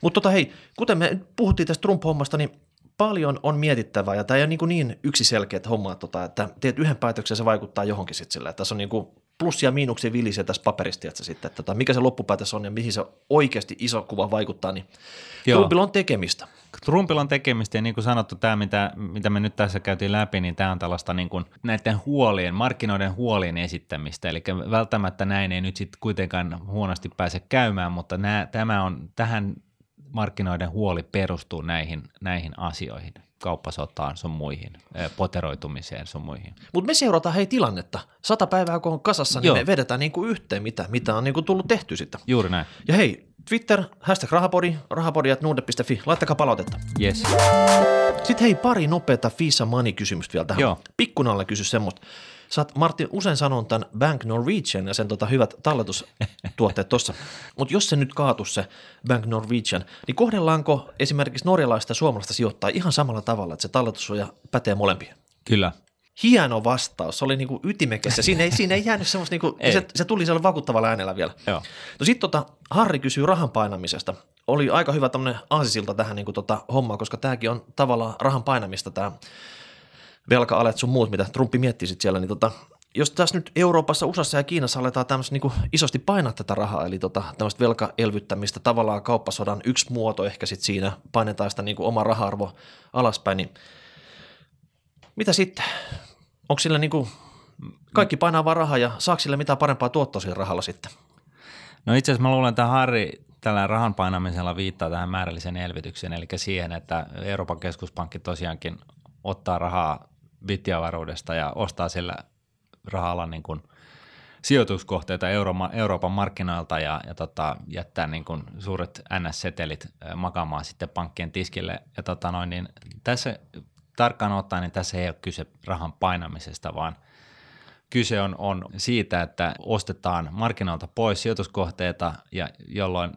[SPEAKER 2] Mutta tota, hei, kuten me puhuttiin tästä Trump-hommasta, niin paljon on mietittävää ja tämä ei ole niin, niin yksiselkeä homma, tota, että teet yhden päätöksen se vaikuttaa johonkin sitten sillä. Tässä on niin kuin plussia ja miinuksia vilisee tässä paperista, että sitten, että tota, mikä se loppupäätös on ja mihin se oikeasti iso kuva vaikuttaa, niin Joo. Trumpilla on tekemistä.
[SPEAKER 1] Trumpilla on tekemistä ja niin kuin sanottu, tämä mitä, mitä me nyt tässä käytiin läpi, niin tämä on tällaista niin kuin näiden huolien, markkinoiden huolien esittämistä, eli välttämättä näin ei nyt sitten kuitenkaan huonosti pääse käymään, mutta nämä, tämä on, tähän markkinoiden huoli perustuu näihin, näihin asioihin kauppasotaan sun muihin, poteroitumiseen sun muihin.
[SPEAKER 2] Mutta me seurataan hei tilannetta. Sata päivää kun on kasassa, niin Joo. me vedetään niinku yhteen, mitä, mitä on niinku tullut tehty sitten.
[SPEAKER 1] Juuri näin.
[SPEAKER 2] Ja hei, Twitter, hashtag rahapodi, rahapodi.nuude.fi, laittakaa palautetta.
[SPEAKER 1] Yes.
[SPEAKER 2] Sitten hei, pari nopeata Fisa Money-kysymystä vielä tähän.
[SPEAKER 1] Joo.
[SPEAKER 2] Pikkunalla kysy semmoista. Sä oot, Martti, usein sanon tämän Bank Norwegian ja sen tota hyvät talletustuotteet tuossa. Mutta jos se nyt kaatu se Bank Norwegian, niin kohdellaanko esimerkiksi norjalaista ja suomalaista sijoittaa ihan samalla tavalla, että se talletussuoja pätee molempia?
[SPEAKER 1] Kyllä.
[SPEAKER 2] Hieno vastaus, se oli niinku ytimekäs ja siinä ei, siinä ei jäänyt semmoista, niinku, ei. se, se, tuli siellä vakuuttavalla äänellä vielä.
[SPEAKER 1] Joo.
[SPEAKER 2] No sitten tota, Harri kysyy rahan painamisesta. Oli aika hyvä tämmöinen aasisilta tähän niinku tota hommaan, koska tämäkin on tavallaan rahan painamista tämä velka-alet sun muut, mitä Trumpi mietti sitten siellä, niin tota, jos tässä nyt Euroopassa, USAssa ja Kiinassa aletaan tämmöistä niin isosti painaa tätä rahaa, eli tota, tämmöistä velkaelvyttämistä, tavallaan kauppasodan yksi muoto ehkä sitten siinä painetaan sitä niin oma raha-arvo alaspäin, niin mitä sitten? Onko sillä niin kuin, kaikki painaa vaan rahaa ja saako sillä mitään parempaa tuottoa sillä rahalla sitten?
[SPEAKER 1] No itse asiassa mä luulen, että Harri tällä rahan painamisella viittaa tähän määrälliseen elvytykseen, eli siihen, että Euroopan keskuspankki tosiaankin ottaa rahaa bittiavaruudesta ja ostaa sillä rahalla niin kuin sijoituskohteita Euroopan markkinoilta ja, ja tota, jättää niin kuin suuret NS-setelit makaamaan sitten pankkien tiskille. Ja tota noin, niin tässä tarkkaan ottaen, niin tässä ei ole kyse rahan painamisesta, vaan kyse on, on siitä, että ostetaan markkinoilta pois sijoituskohteita, ja jolloin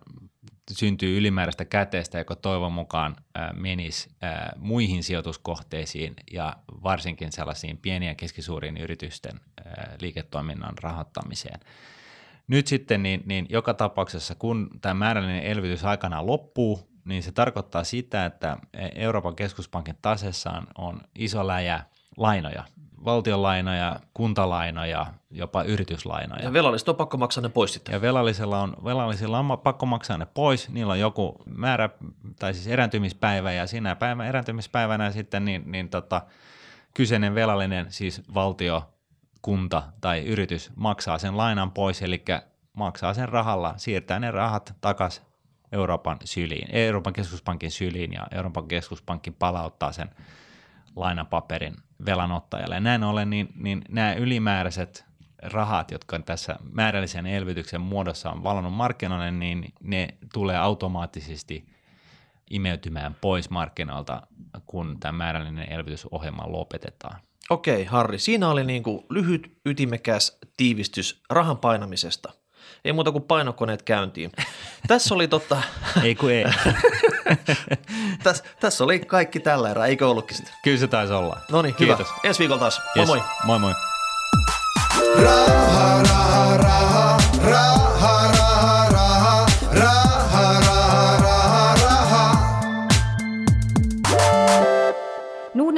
[SPEAKER 1] syntyy ylimääräistä käteistä, joka toivon mukaan menisi muihin sijoituskohteisiin ja varsinkin sellaisiin pieniä ja keskisuuriin yritysten liiketoiminnan rahoittamiseen. Nyt sitten niin, niin joka tapauksessa, kun tämä määrällinen elvytys aikanaan loppuu, niin se tarkoittaa sitä, että Euroopan keskuspankin tasessaan on iso läjä lainoja, valtionlainoja, kuntalainoja, jopa yrityslainoja.
[SPEAKER 2] Ja velalliset on pakko maksaa ne pois sitten.
[SPEAKER 1] Ja velallisilla on, velallisilla on pakko maksaa ne pois, niillä on joku määrä, tai siis erääntymispäivä, ja siinä päivän erääntymispäivänä sitten niin, niin tota, kyseinen velallinen, siis valtio, kunta tai yritys maksaa sen lainan pois, eli maksaa sen rahalla, siirtää ne rahat takaisin Euroopan syliin, Euroopan keskuspankin syliin ja Euroopan keskuspankki palauttaa sen lainapaperin velanottajalle. Ja näin ollen niin, niin nämä ylimääräiset rahat, jotka tässä määrällisen elvytyksen muodossa on valonnut markkinoille, niin ne tulee automaattisesti imeytymään pois markkinoilta, kun tämä määrällinen elvytysohjelma lopetetaan.
[SPEAKER 2] Okei, Harri, siinä oli niin kuin lyhyt, ytimekäs tiivistys rahan painamisesta. Ei muuta kuin painokoneet käyntiin. Tässä oli totta...
[SPEAKER 1] ei kun ei.
[SPEAKER 2] tässä, tässä oli kaikki tällä erää, eikö ollutkin sitä?
[SPEAKER 1] Kyllä se taisi olla.
[SPEAKER 2] No niin, hyvä. Ensi viikolla taas. Moi yes. moi.
[SPEAKER 1] Moi moi.
[SPEAKER 3] Raha, raha, raha, raha, raha,